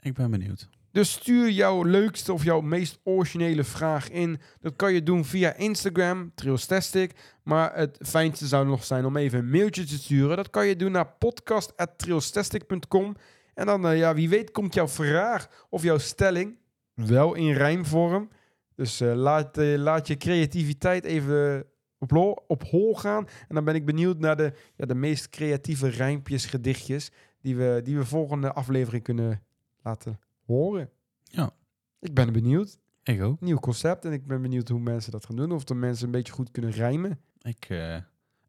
Ik ben benieuwd. Dus stuur jouw leukste of jouw meest originele vraag in. Dat kan je doen via Instagram, Trailstastic. Maar het fijnste zou nog zijn om even een mailtje te sturen. Dat kan je doen naar podcast.trailstastic.com. En dan, uh, ja, wie weet komt jouw vraag of jouw stelling wel in rijmvorm. Dus uh, laat, uh, laat je creativiteit even op, op hol gaan. En dan ben ik benieuwd naar de, ja, de meest creatieve rijmpjes, gedichtjes... die we, die we volgende aflevering kunnen laten horen. Ja. Ik ben benieuwd. Ik ook. Nieuw concept en ik ben benieuwd hoe mensen dat gaan doen. Of de mensen een beetje goed kunnen rijmen. Ik,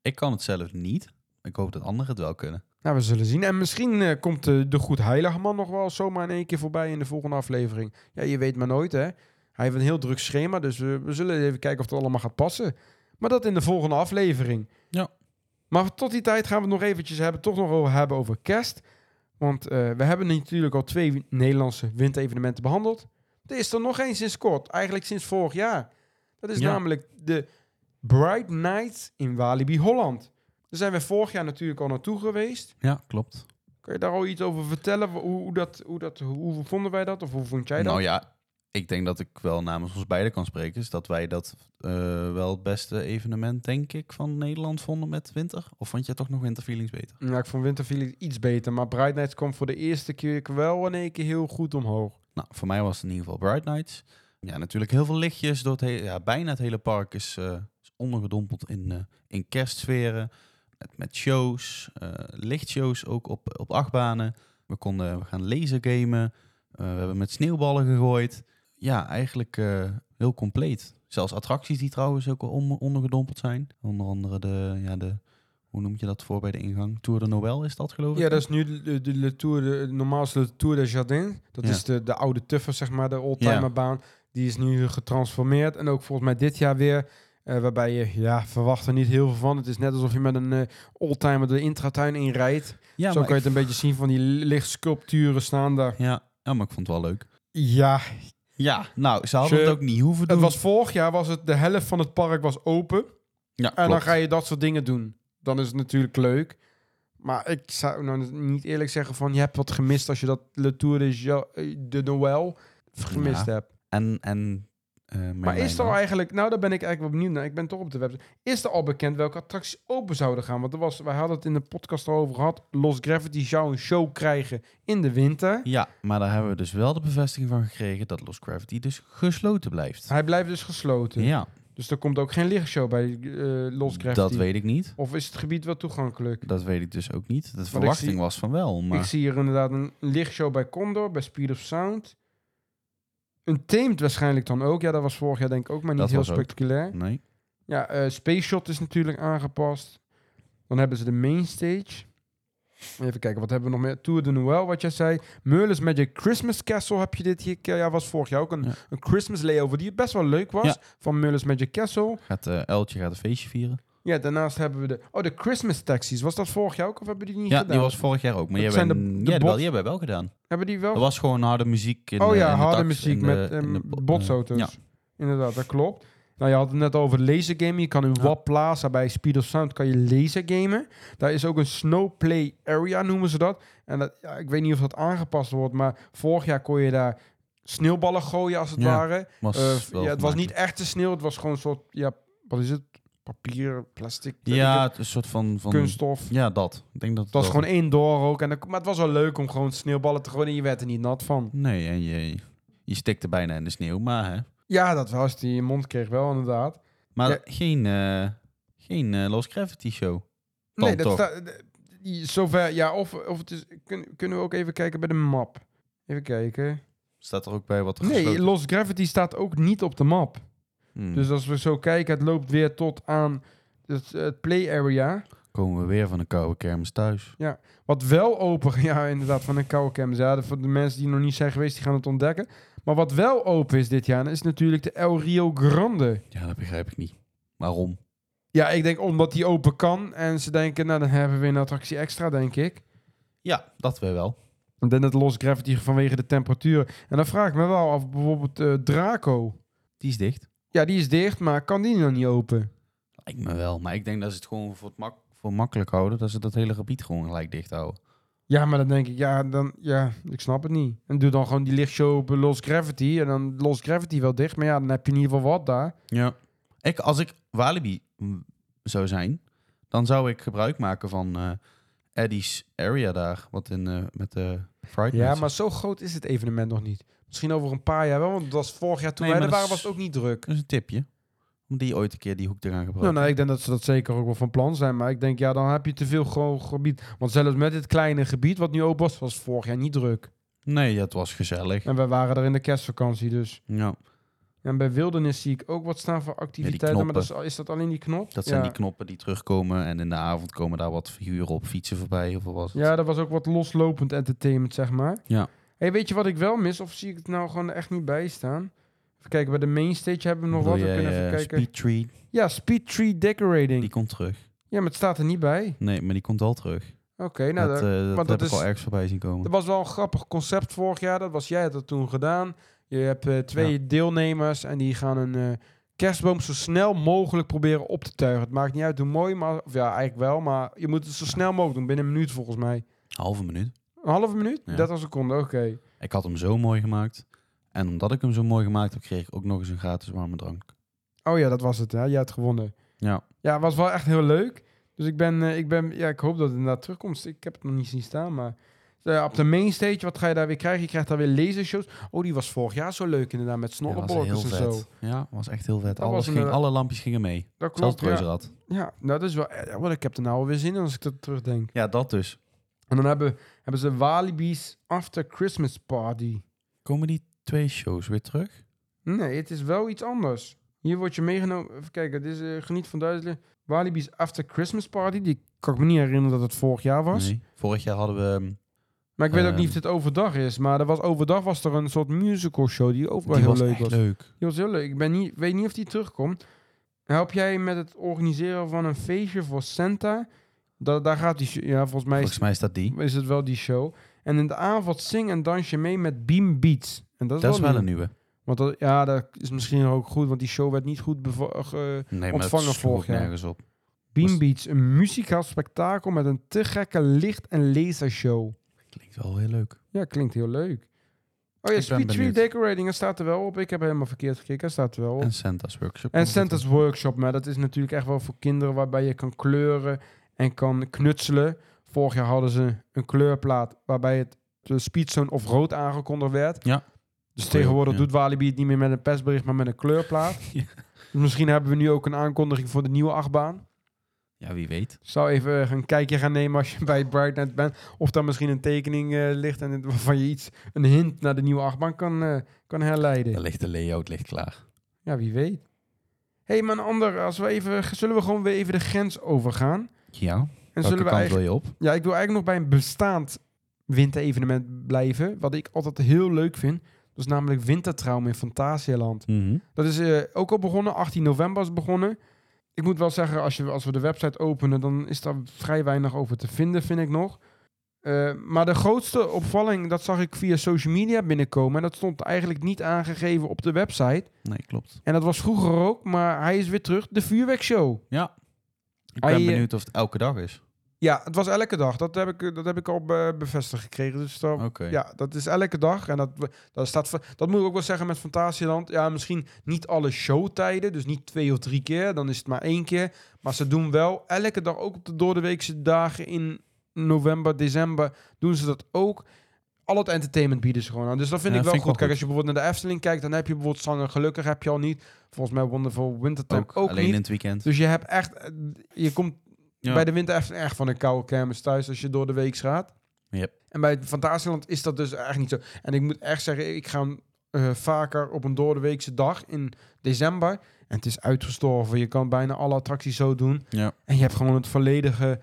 ik kan het zelf niet. Ik hoop dat anderen het wel kunnen. Nou, we zullen zien. En misschien uh, komt de, de goed heilige man nog wel zomaar in één keer voorbij in de volgende aflevering. Ja, je weet maar nooit, hè. Hij heeft een heel druk schema, dus we, we zullen even kijken of het allemaal gaat passen. Maar dat in de volgende aflevering. Ja. Maar tot die tijd gaan we het nog eventjes hebben, toch nog over hebben over kerst. Want uh, we hebben natuurlijk al twee Nederlandse winterevenementen behandeld. Er is er nog één sinds kort, eigenlijk sinds vorig jaar. Dat is namelijk de Bright Nights in Walibi Holland. Daar zijn we vorig jaar natuurlijk al naartoe geweest. Ja, klopt. Kan je daar al iets over vertellen? Hoe, hoe, dat, hoe, dat, hoe vonden wij dat? Of hoe vond jij dat? Nou ja, ik denk dat ik wel namens ons beiden kan spreken. Is dat wij dat uh, wel het beste evenement, denk ik, van Nederland vonden met winter. Of vond jij toch nog Winterfeelings beter? Ja, ik vond Winterfeelings iets beter. Maar Bright Nights kwam voor de eerste keer wel in één keer heel goed omhoog. Nou, voor mij was het in ieder geval Bright Nights. Ja, natuurlijk heel veel lichtjes. Door het hele, ja, bijna het hele park is, uh, is ondergedompeld in, uh, in kerstsferen met, met shows, uh, lichtshows ook op, op achtbanen. We konden we gaan lasergamen. Uh, we hebben met sneeuwballen gegooid. Ja, eigenlijk uh, heel compleet. Zelfs attracties die trouwens ook on, ondergedompeld zijn. Onder andere de, ja, de, hoe noem je dat voor bij de ingang? Tour de Noël is dat geloof ik? Ja, dat is nu de, de, de Tour, de, normaalste Tour de Jardin. Dat Ja. is de, de oude tuffer, zeg maar, de oldtimerbaan. Die is nu getransformeerd. En ook volgens mij dit jaar weer eh, waarbij je ja, verwacht er niet heel veel van. Het is net alsof je met een eh oldtimer de intratuin inrijdt. Ja, Zo kan je het een beetje zien van die lichtsculpturen staan daar. Ja, ja, maar ik vond het wel leuk. Ja, Ja, nou, ze hadden het ook niet hoeven doen. het was vorig jaar was het de helft van het park was open. ja, En dan ga je dat soort dingen doen. Dan is het natuurlijk leuk. Maar ik zou nou niet eerlijk zeggen van je hebt wat gemist als je dat Le Tour de, Ja- de Noël gemist Ja. hebt. En, en eh, Maar is er al eigenlijk, nou daar ben ik eigenlijk wel benieuwd naar. Ik ben toch op de website. Is er al bekend welke attracties open zouden gaan? Want er was, wij hadden het in de podcast al over gehad. Lost Gravity zou een show krijgen in de winter. Ja, maar daar hebben we dus wel de bevestiging van gekregen dat Lost Gravity dus gesloten blijft. Hij blijft dus gesloten. Ja, Dus er komt ook geen lichtshow bij eh Lost Gravity. dat weet ik niet. Of is het gebied wel toegankelijk? Dat weet ik dus ook niet. De verwachting zie- was van wel, maar Ik zie hier inderdaad een lichtshow bij Condor, bij Speed of Sound. Een Tamed waarschijnlijk dan ook. Ja, dat was vorig jaar denk ik ook, maar niet Dat heel ook. spectaculair. nee. Ja, eh, Space Shot is natuurlijk aangepast. Dan hebben ze de main stage. Even kijken, wat hebben we nog meer? Tour de Noël, wat jij zei. Merlin's Magic Christmas Castle heb je dit hier. Ja, was vorig jaar ook een, Ja. een Christmas layover die best wel leuk was. Ja. Van Merlin's Magic Castle. Gaat, eh Eltje gaat een feestje vieren. Ja, daarnaast hebben we de... Oh, de Christmas taxis. Was dat vorig jaar ook of hebben die niet Ja, gedaan? die was vorig jaar ook. Maar Dat zijn bent, de- de ja, wel, die hebben we wel gedaan. Hebben die wel? Er was gewoon harde muziek. In oh de, ja, in de harde muziek de- met in ehm, botsauto's. Ja. Inderdaad, dat klopt. Nou, je had het net over lasergame. Je kan in Ja. Wap Plaza bij Speed of Sound kan je lasergamen. Daar is ook een snowplay area, noemen ze dat. En dat, ja, ik weet niet of dat aangepast wordt, maar vorig jaar kon je daar sneeuwballen gooien als het Ja, ware. Was Eh, ja, het was niet echte sneeuw, het was gewoon een soort, ja, wat is het? Papier, plastic, Ja, een soort van... van kunststof. Ja, dat. Ik denk dat Het was gewoon indoor ook. En maar het was wel leuk om gewoon sneeuwballen te gooien en je werd er niet nat van. Nee, en je, je stikte bijna in de sneeuw, maar hè. Ja, dat was die mond kreeg wel inderdaad. Maar Ja. geen, eh, geen eh, Lost Gravity show. Nee, dat staat... Zover, ja, of, of het is... Kun, kunnen we ook even kijken bij de map? Even kijken. Staat er ook bij wat er Nee, Lost Gravity staat ook niet op de map. Hmm. Dus als we zo kijken, het loopt weer tot aan het, het play area. Komen we weer van een koude kermis thuis. Wat wel open... Ja, inderdaad, van een koude campus. Ja, de- voor de mensen die nog niet zijn geweest, die gaan het ontdekken. Maar wat wel open is dit jaar, is natuurlijk de El Rio Grande. Ja, dat begrijp ik niet. Waarom? Ja, ik denk omdat die open kan. En ze denken, nou, dan hebben we een attractie extra, denk ik. Ja, dat weer wel. En dan het Lost Gravity vanwege de temperatuur. En dan vraag ik me wel af, bijvoorbeeld eh, Draco. Die is dicht. Ja, die is dicht, maar kan die nog niet open? Lijkt me wel. Maar ik denk dat ze het gewoon voor, het mak voor makkelijk houden. Dat ze dat hele gebied gewoon gelijk dicht houden. Ja, maar dan denk ik, ja, dan, ja, ik snap het niet. En doe dan gewoon die lichtshow op Lost Gravity. En dan Lost Gravity wel dicht. Maar ja, dan heb je in ieder geval wat daar. Ja. Ik, als ik Walibi zou zijn, dan zou ik gebruik maken van eh Eddie's area daar. Wat in, eh, met de Fright Ja, maar zo groot is het evenement nog niet. Misschien over een paar jaar wel, want dat was vorig jaar toen Nee, wij er waren, was het ook niet druk. Dat is een tipje. Om die ooit een keer die hoek te gaan Nou, gebruiken. nou, ik denk dat ze dat zeker ook wel van plan zijn. Maar ik denk, ja, dan heb je te veel groot gebied. Want zelfs met dit kleine gebied wat nu open was, was vorig jaar niet druk. Nee, ja, het was gezellig. En we waren er in de kerstvakantie, dus. Ja, En bij wildernis zie ik ook wat staan voor activiteiten. maar dat is, is dat alleen die knop? dat zijn ja. die knoppen die terugkomen. En in de avond komen daar wat figuren op fietsen voorbij. Of wat was het? Ja, dat was ook wat loslopend entertainment, zeg maar. Ja. Hey, weet je wat ik wel mis? Of zie ik het nou gewoon echt niet bij staan? Even kijken, bij de main stage hebben we nog wat. We kunnen even eh, kijken. Speed Tree, Ja, Speed Tree Decorating. die komt terug. Ja, maar het staat er niet bij. Nee, maar die komt al terug. Oké, nou, dat dat, eh, dat is- al ergens voorbij zien komen. dat was wel een grappig concept vorig jaar. Dat was jij had dat toen gedaan. Je hebt eh, twee deelnemers en die gaan een kerstboom zo snel mogelijk proberen op te tuigen. Het maakt niet uit hoe mooi, maar of ja, eigenlijk wel. Maar je moet het zo snel mogelijk doen, binnen een minuut volgens mij. Halve minuut. Een halve minuut? Ja. 30 seconden, oké. Ik had hem zo mooi gemaakt. En omdat ik hem zo mooi gemaakt heb, kreeg ik ook nog eens een gratis warme drank. Oh ja, dat was het. Hè? Jij had gewonnen. Ja. Ja, het was wel echt heel leuk. Dus ik ben, eh, ik ben, ja, ik hoop dat het inderdaad terugkomt. Ik heb het nog niet zien staan, maar eh, op de main stage, wat ga je daar weer krijgen? Je krijgt daar weer lasershows. Oh, die was vorig jaar zo leuk inderdaad, met Ja, snollebolletjes heel en zo. Ja, was echt heel vet. Dat Alles was ging, een, eh, alle lampjes gingen mee. Dat Zelfs klopt, het ja. Ja, nou, dat is wel, ja, ik heb er nou alweer zin in als ik dat terugdenk. Ja, dat dus. En dan hebben, hebben ze Walibi's After Christmas Party. Komen die twee shows weer terug? Nee, het is wel iets anders. Hier word je meegenomen. Even kijken, dit is eh, geniet van Duitsland. Walibi's After Christmas Party. Die kan ik me niet herinneren dat het vorig jaar was. Nee. Vorig jaar hadden we... ehm, Maar ik weet ook niet Ehm. of dit overdag is. Maar er was, overdag was er een soort musical show die ook wel die heel was leuk echt was. leuk. Die was heel leuk. Ik ben niet, weet niet of die terugkomt. Help jij met het organiseren van een feestje voor Santa? Da, daar gaat die show. Ja, volgens mij is, Volgens mij is dat die. is het wel die show. En in de avond zing en dans je mee met Beam Beats. En dat is Dat is wel, wel nieuw. een nieuwe. Want dat, ja, dat is misschien ook goed, want die show werd niet goed eh, ge- Nee, maar Ontvangen vorig jaar. nergens op. Beam Beats, een muzikaal spektakel met een te gekke licht- en lasershow. Klinkt wel heel leuk. Ja, klinkt heel leuk. Oh ja, Speed Tree. Decorating, dat staat er wel op. Ik heb helemaal verkeerd gekeken, dat staat er wel op. En Santa's Workshop. En Santa's Workshop, maar dat is natuurlijk echt wel voor kinderen waarbij je kan kleuren en kan knutselen. Vorig jaar hadden ze een kleurplaat waarbij het de speedzone of rood aangekondigd werd. Ja. Dus tegenwoordig ja. doet Walibi het niet meer met een persbericht, maar met een kleurplaat. Ja. Dus misschien hebben we nu ook een aankondiging voor de nieuwe achtbaan. Ja, wie weet. Zou even een kijkje gaan nemen als je bij Brightnet bent. Of daar misschien een tekening eh, ligt en waarvan je iets, een hint naar de nieuwe achtbaan kan, eh, kan herleiden. Daar ligt de layout ligt klaar. Ja, wie weet. Hé, hey, maar een ander, als we even, zullen we gewoon weer even de grens overgaan? Ja. En Welke zullen we kant eigenlijk, wil je op? ja, ik wil eigenlijk nog bij een bestaand winterevenement blijven, wat ik altijd heel leuk vind. Dat is namelijk Wintertraum in Fantasieland. Mhm. Dat is eh, ook al begonnen, 18 november is begonnen. Ik moet wel zeggen, als, je, als we de website openen, dan is daar vrij weinig over te vinden, vind ik nog. Eh, maar de grootste opvalling, dat zag ik via social media binnenkomen. En dat stond eigenlijk niet aangegeven op de website. Nee, klopt. En dat was vroeger ook, maar hij is weer terug. De vuurwerkshow. Ja. Ik ben eh, benieuwd of het elke dag is. Ja, het was elke dag. Dat heb ik, dat heb ik al be- bevestigd gekregen. Dus dat, Oké. ja, dat is elke dag. En dat, dat, staat, voor- dat moet ik ook wel zeggen met Fantasieland. Ja, misschien niet alle showtijden. Dus niet twee of drie keer. Dan is het maar één keer. Maar ze doen wel elke dag, ook op de doordeweekse dagen in november, december, doen ze dat ook. Al het entertainment bieden ze gewoon aan. Dus dat vind Ja, ik wel vind goed. Kijk, als je bijvoorbeeld naar de Efteling kijkt, dan heb je bijvoorbeeld Zanger Gelukkig heb je al niet. Volgens mij Wonderful Wintertime ook, ook, alleen niet. in het weekend. Dus je hebt echt, eh, je komt Ja. bij de winter echt, echt van een koude kermis thuis als je door de week gaat. Yep. En bij Fantasieland is dat dus echt niet zo. En ik moet echt zeggen, ik ga eh, vaker op een doordeweekse dag in december. En het is uitgestorven. Je kan bijna alle attracties zo doen. Ja. En je hebt gewoon het volledige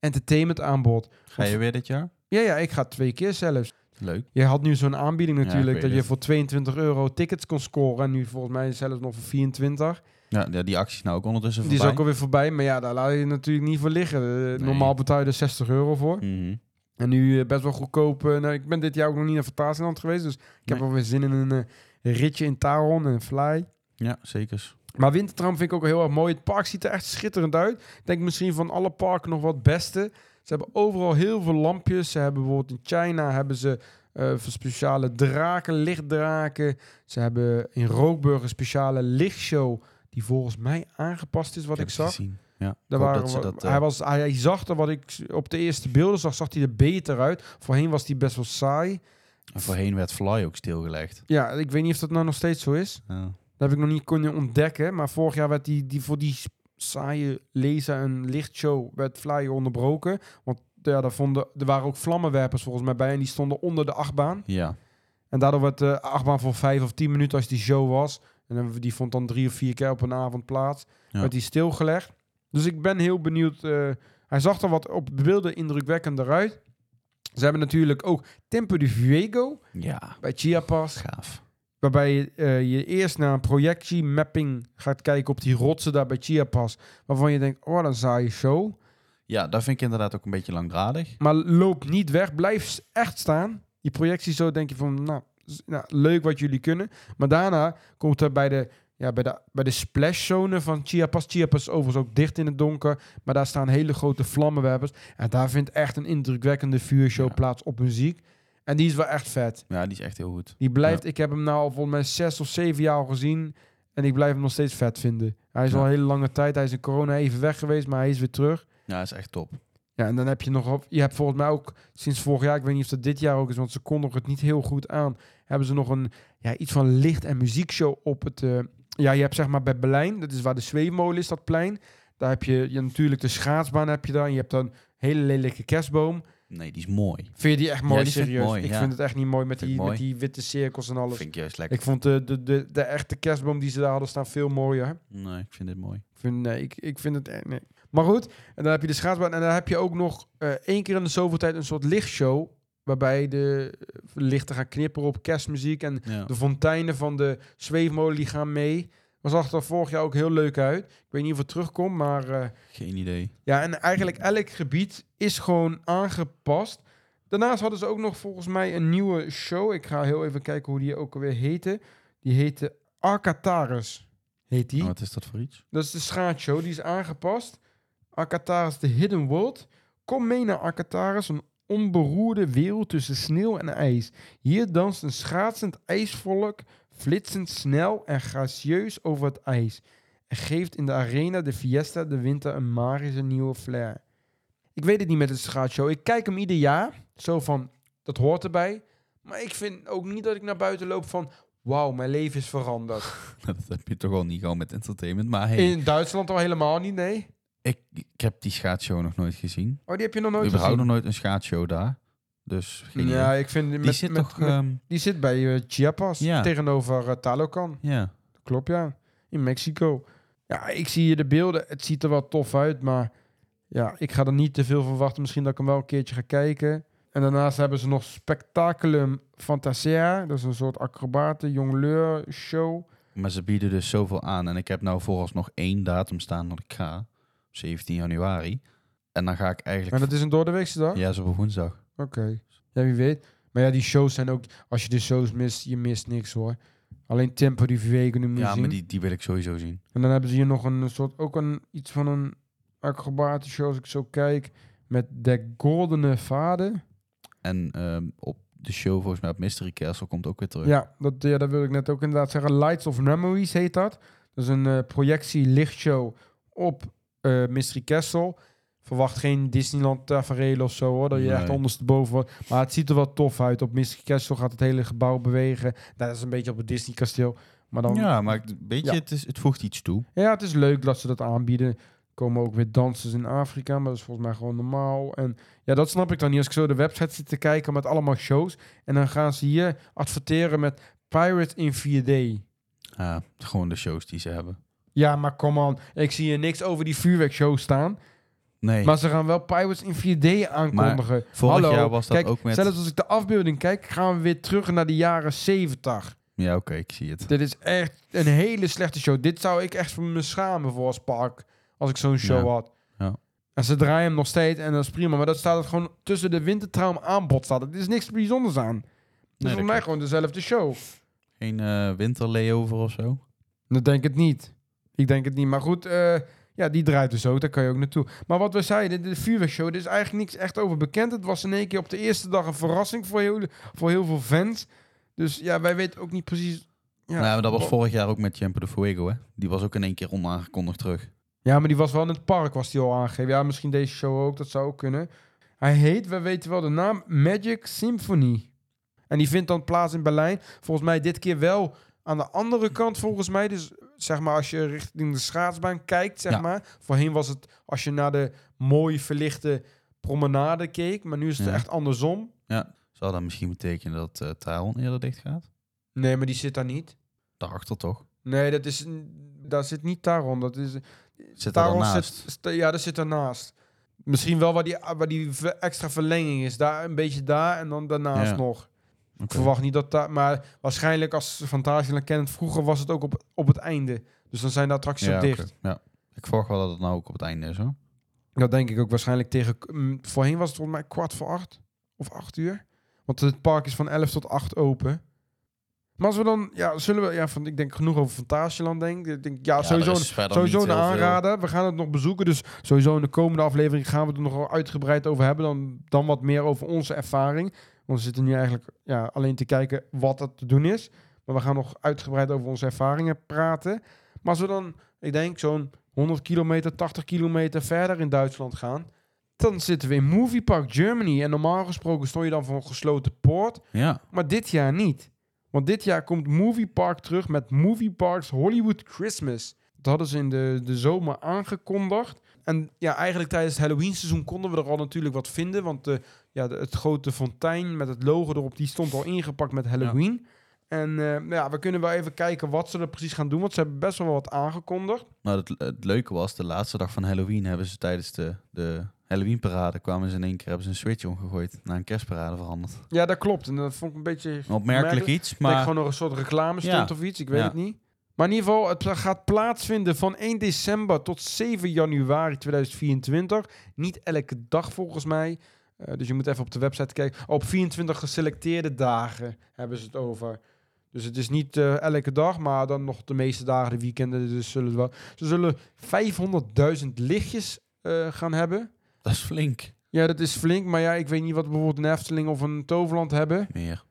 entertainment aanbod. Ga je weer dit jaar? Ja, ja, ik ga twee keer zelfs. Leuk. Je had nu zo'n aanbieding natuurlijk, dat je voor 22 euro tickets kon scoren. En nu volgens mij zelfs nog voor 24. Ja, die actie is nou ook ondertussen Die is voorbij. ook alweer voorbij. Maar ja, daar laat je natuurlijk niet voor liggen. Eh, Normaal betaal je er 60 euro voor. Mhm. En nu eh, best wel goedkoop. eh, nou, ik ben dit jaar ook nog niet naar Fantasieland geweest. Dus ik heb wel weer zin in een ritje in Taron en Fly. Ja, zeker. Maar Wintertram vind ik ook heel erg mooi. Het park ziet er echt schitterend uit. Ik denk misschien van alle parken nog wat beste. Ze hebben overal heel veel lampjes. Ze hebben bijvoorbeeld in China hebben ze eh, speciale draken, lichtdraken. Ze hebben in Rookburg een speciale lichtshow die volgens mij aangepast is wat ik, zag. gezien. Ja. Daar waren, dat dat, eh, hij, was, hij, hij zag er wat ik op de eerste beelden zag, zag hij er beter uit. Voorheen was hij best wel saai. en voorheen werd Fly ook stilgelegd. Ja, ik weet niet of dat nou nog steeds zo is. Ja. Dat heb ik nog niet kunnen ontdekken. Maar vorig jaar werd die, die voor die saaie laser en lichtshow werd Flyer onderbroken. Want ja, daar vonden, er waren ook vlammenwerpers volgens mij bij. En die stonden onder de achtbaan. ja. En daardoor werd de achtbaan voor vijf of tien minuten als die show was. En die vond dan drie of vier keer op een avond plaats. Ja. Werd die stilgelegd. Dus ik ben heel benieuwd. eh, hij zag er wat op beelden indrukwekkender uit. Ze hebben natuurlijk ook Tempo de Fuego Ja, bij Chiapas. gaaf. Waarbij je, eh, je eerst naar een projectiemapping gaat kijken op die rotsen daar bij Chiapas. Waarvan je denkt, oh, wat een saaie show. Ja, dat vind ik inderdaad ook een beetje langdradig. Maar loop niet weg, blijf echt staan. Die projectie zo denk je van, nou, nou, leuk wat jullie kunnen. Maar daarna komt er bij de, ja, bij de, bij de splashzone van Chiapas. Chiapas is overigens ook dicht in het donker. Maar daar staan hele grote vlammenwerpers. En daar vindt echt een indrukwekkende vuurshow Ja. plaats op muziek. En die is wel echt vet. Ja, die is echt heel goed. Die blijft, ik heb hem nou al volgens mij zes of zeven jaar al gezien. En ik blijf hem nog steeds vet vinden. Hij is Ja. al een hele lange tijd. Hij is in corona even weg geweest, maar hij is weer terug. Ja, is echt top. Ja, en dan heb je nog op. Je hebt volgens mij ook sinds vorig jaar, ik weet niet of dat dit jaar ook is, want ze kondigen het niet heel goed aan. Hebben ze nog een ja, iets van licht- en muziekshow op het. eh, ja, je hebt zeg maar bij Berlijn, dat is waar de zweefmolen is, dat plein. Daar heb je, je natuurlijk de schaatsbaan heb je daar. En je hebt dan een hele lelijke kerstboom. Nee, die is mooi. Vind je die echt mooi, die vind ik serieus? mooi, ik ja. vind het echt niet mooi met, Vind die, met die witte cirkels en alles. vind ik juist lekker. Ik vond de, de, de, de echte kerstboom die ze daar hadden staan veel mooier. Nee, ik vind dit mooi. Ik vind, nee, ik, ik vind het. Nee. Maar goed, en dan heb je de schaatsbaan. En dan heb je ook nog eh, één keer in de zoveel tijd een soort lichtshow. Waarbij de eh, lichten gaan knipperen op kerstmuziek. En Ja. de fonteinen van de zweefmolen die gaan mee. Was zag er vorig jaar ook heel leuk uit. Ik weet niet of het terugkomt, maar... eh, Geen idee. ja, en eigenlijk elk gebied is gewoon aangepast. Daarnaast hadden ze ook nog volgens mij een nieuwe show. Ik ga heel even kijken hoe die ook alweer heette. Die heette Arcataris. Heet die. Wat is dat voor iets? Dat is de schaatsshow. Die is aangepast. Arcataris The Hidden World. Kom mee naar Arcataris, een onberoerde wereld tussen sneeuw en ijs. Hier danst een schaatsend ijsvolk, flitsend snel en gracieus over het ijs. En geeft in de arena de Fiesta de winter een magische nieuwe flair. Ik weet het niet met het schaatsshow. Ik kijk hem ieder jaar. Zo van, dat hoort erbij. Maar ik vind ook niet dat ik naar buiten loop van... Wauw, mijn leven is veranderd. dat heb je toch al niet gewoon met entertainment. Maar hey, In Duitsland al helemaal niet, nee. ik, ik heb die schaatsshow nog nooit gezien. Oh, die heb je nog nooit Überhaupt gezien? nog nooit een schaatsshow daar. Dus geen Ja, idee. ik vind... Met, die zit met- toch... met- ehm, die zit bij eh, Chiapas, Ja. tegenover uh, Talocan. ja, Klopt, ja. In Mexico. Ja, ik zie hier de beelden. Het ziet er wel tof uit, maar... Ja, ik ga er niet te veel van wachten. Misschien dat ik hem wel een keertje ga kijken. En daarnaast hebben ze nog Spectaculum Fantasia. Dat is een soort acrobaten, jongleur show. maar ze bieden dus zoveel aan. En ik heb nou vooralsnog één datum staan dat ik ga. 17 januari. En dan ga ik En eigenlijk... dat is een doordeweekse dag? Ja, zo op woensdag. Oké. Ja, wie weet. Maar ja, die shows zijn ook... Als je de shows mist, je mist niks hoor. Alleen Tempo die Vega nu Ja, maar die, die wil ik sowieso zien. En dan hebben ze hier nog een soort... Ook een, iets van een acrobatenshow als ik zo kijk. Met de Goldene Vader. En ehm, op de show volgens mij op Mystery Castle komt ook weer terug. Ja dat, ja, dat wil ik net ook inderdaad zeggen. Lights of Memories heet dat. Dat is een eh, projectie lichtshow op eh, Mystery Castle. Verwacht geen Disneyland tafereel of zo hoor. Dat je echt ondersteboven wordt. Maar het ziet er wel tof uit. Op Mystery Castle gaat het hele gebouw bewegen. Dat is een beetje op het Disney kasteel. Maar dan, Ja, maar ik- weet je, Ja. het, is, het voegt iets toe. Ja, het is leuk dat ze dat aanbieden. Komen ook weer dansers in Afrika, maar dat is volgens mij gewoon normaal. En ja, dat snap ik dan niet. Als ik zo de website zit te kijken met allemaal shows. En dan gaan ze hier adverteren met Pirates in 4D. Ja, gewoon de shows die ze hebben. Ja, maar come on. Ik zie hier niks over die vuurwerkshow staan. Nee, Maar ze gaan wel Pirates in 4D aankondigen. vorig Hallo. jaar was dat Kijk, ook met... zelfs als ik de afbeelding kijk, gaan we weer terug naar de jaren 70. Ja, oké, ik zie het. Dit is echt een hele slechte show. Dit zou ik echt voor me schamen voor als park. Als ik zo'n show Ja. had. Ja. En ze draaien hem nog steeds en dat is prima. Maar dat staat het gewoon tussen de wintertraum aanbod staat. Het is niks bijzonders aan. Het is voor mij gewoon dezelfde show. Geen eh winterlayover of zo? Dat denk ik niet. Ik denk het niet. Maar goed, eh, ja, die draait dus ook. Daar kan je ook naartoe. Maar wat we zeiden, de, vuurwerkshow, er is eigenlijk niks echt over bekend. Het was in één keer op de eerste dag een verrassing voor heel, voor heel veel fans. Dus ja, wij weten ook niet precies... Ja, nou, dat was wa- vorig jaar ook met Champo de Fuego, hè? Die was ook in één keer onaangekondigd terug. Ja, maar die was wel in het park, was die al aangegeven. Ja, misschien deze show ook, dat zou ook kunnen. Hij heet, we weten wel de naam, Magic Symphony. En die vindt dan plaats in Berlijn. Volgens mij dit keer wel aan de andere kant, volgens mij. Dus zeg maar, als je richting de schaatsbaan kijkt, zeg Ja. maar. Voorheen was het als je naar de mooi verlichte promenade keek. Maar nu is het Ja. echt andersom. Zou dat misschien betekenen dat eh Taron eerder dicht gaat? Nee, maar die zit daar niet. Daarachter toch? Nee, dat is, daar zit niet Taron. Dat is, Zit Taron? Zit, ja, dat zit daarnaast. Misschien wel waar die, waar die extra verlenging is. Daar een beetje daar en dan daarnaast Ja. nog. Ik verwacht niet dat daar... Maar waarschijnlijk als Fantasieland kent vroeger was het ook op, op het einde. Dus dan zijn de attracties Ja, ook dicht. Ja. Ik verwacht wel dat het nou ook op het einde is, hoor. Dat denk ik ook waarschijnlijk tegen... mm, voorheen was het volgens mij kwart voor acht. Of acht uur. Want het park is van 11 tot 8 open. Maar als we dan... Ja, zullen we... Ja, van, ik denk genoeg over Fantasieland, denk ik. Denk, ja, Ja, sowieso... Sowieso een veel. aanrader. We gaan het nog bezoeken. Dus sowieso in de komende aflevering gaan we het er nog wel uitgebreid over hebben. Dan, dan wat meer over onze ervaring. Want we zitten nu eigenlijk ja, alleen te kijken wat er te doen is. Maar we gaan nog uitgebreid over onze ervaringen praten. Maar als we dan, ik denk, zo'n 100 kilometer, 80 kilometer verder in Duitsland gaan. Dan zitten we in Movie Park Germany. En normaal gesproken stond je dan voor een gesloten poort. Ja, Maar dit jaar niet. Want dit jaar komt Movie Park terug met Movie Parks Hollywood Christmas. Dat hadden ze in de, de zomer aangekondigd. En ja, eigenlijk tijdens het Halloween seizoen konden we er al natuurlijk wat vinden. Want de, ja, de- het grote fontein met het logo erop, die stond al ingepakt met Halloween. En eh, ja, we kunnen wel even kijken wat ze er precies gaan doen. Want ze hebben best wel wat aangekondigd. nou het, het leuke was, de laatste dag van Halloween hebben ze tijdens de, de Halloween-parade kwamen ze in één keer, hebben ze een switch omgegooid, naar een kerstparade veranderd. Ja, dat klopt. En dat vond ik een beetje... Een opmerkelijk iets, Ik maar gewoon nog een soort reclame stond Ja. of iets. Ik weet Ja. het niet. Maar in ieder geval, het gaat plaatsvinden van 1 december tot 7 januari 2024. Niet elke dag volgens mij. Eh, dus je moet even op de website kijken. Op 24 geselecteerde dagen hebben ze het over. Dus het is niet eh, elke dag, maar dan nog de meeste dagen, de weekenden. Dus zullen wel. Ze zullen 500.000 lichtjes eh, gaan hebben. dat is flink. Ja, dat is flink. Maar ja, ik weet niet wat bijvoorbeeld een Efteling of een Toverland hebben. Meer.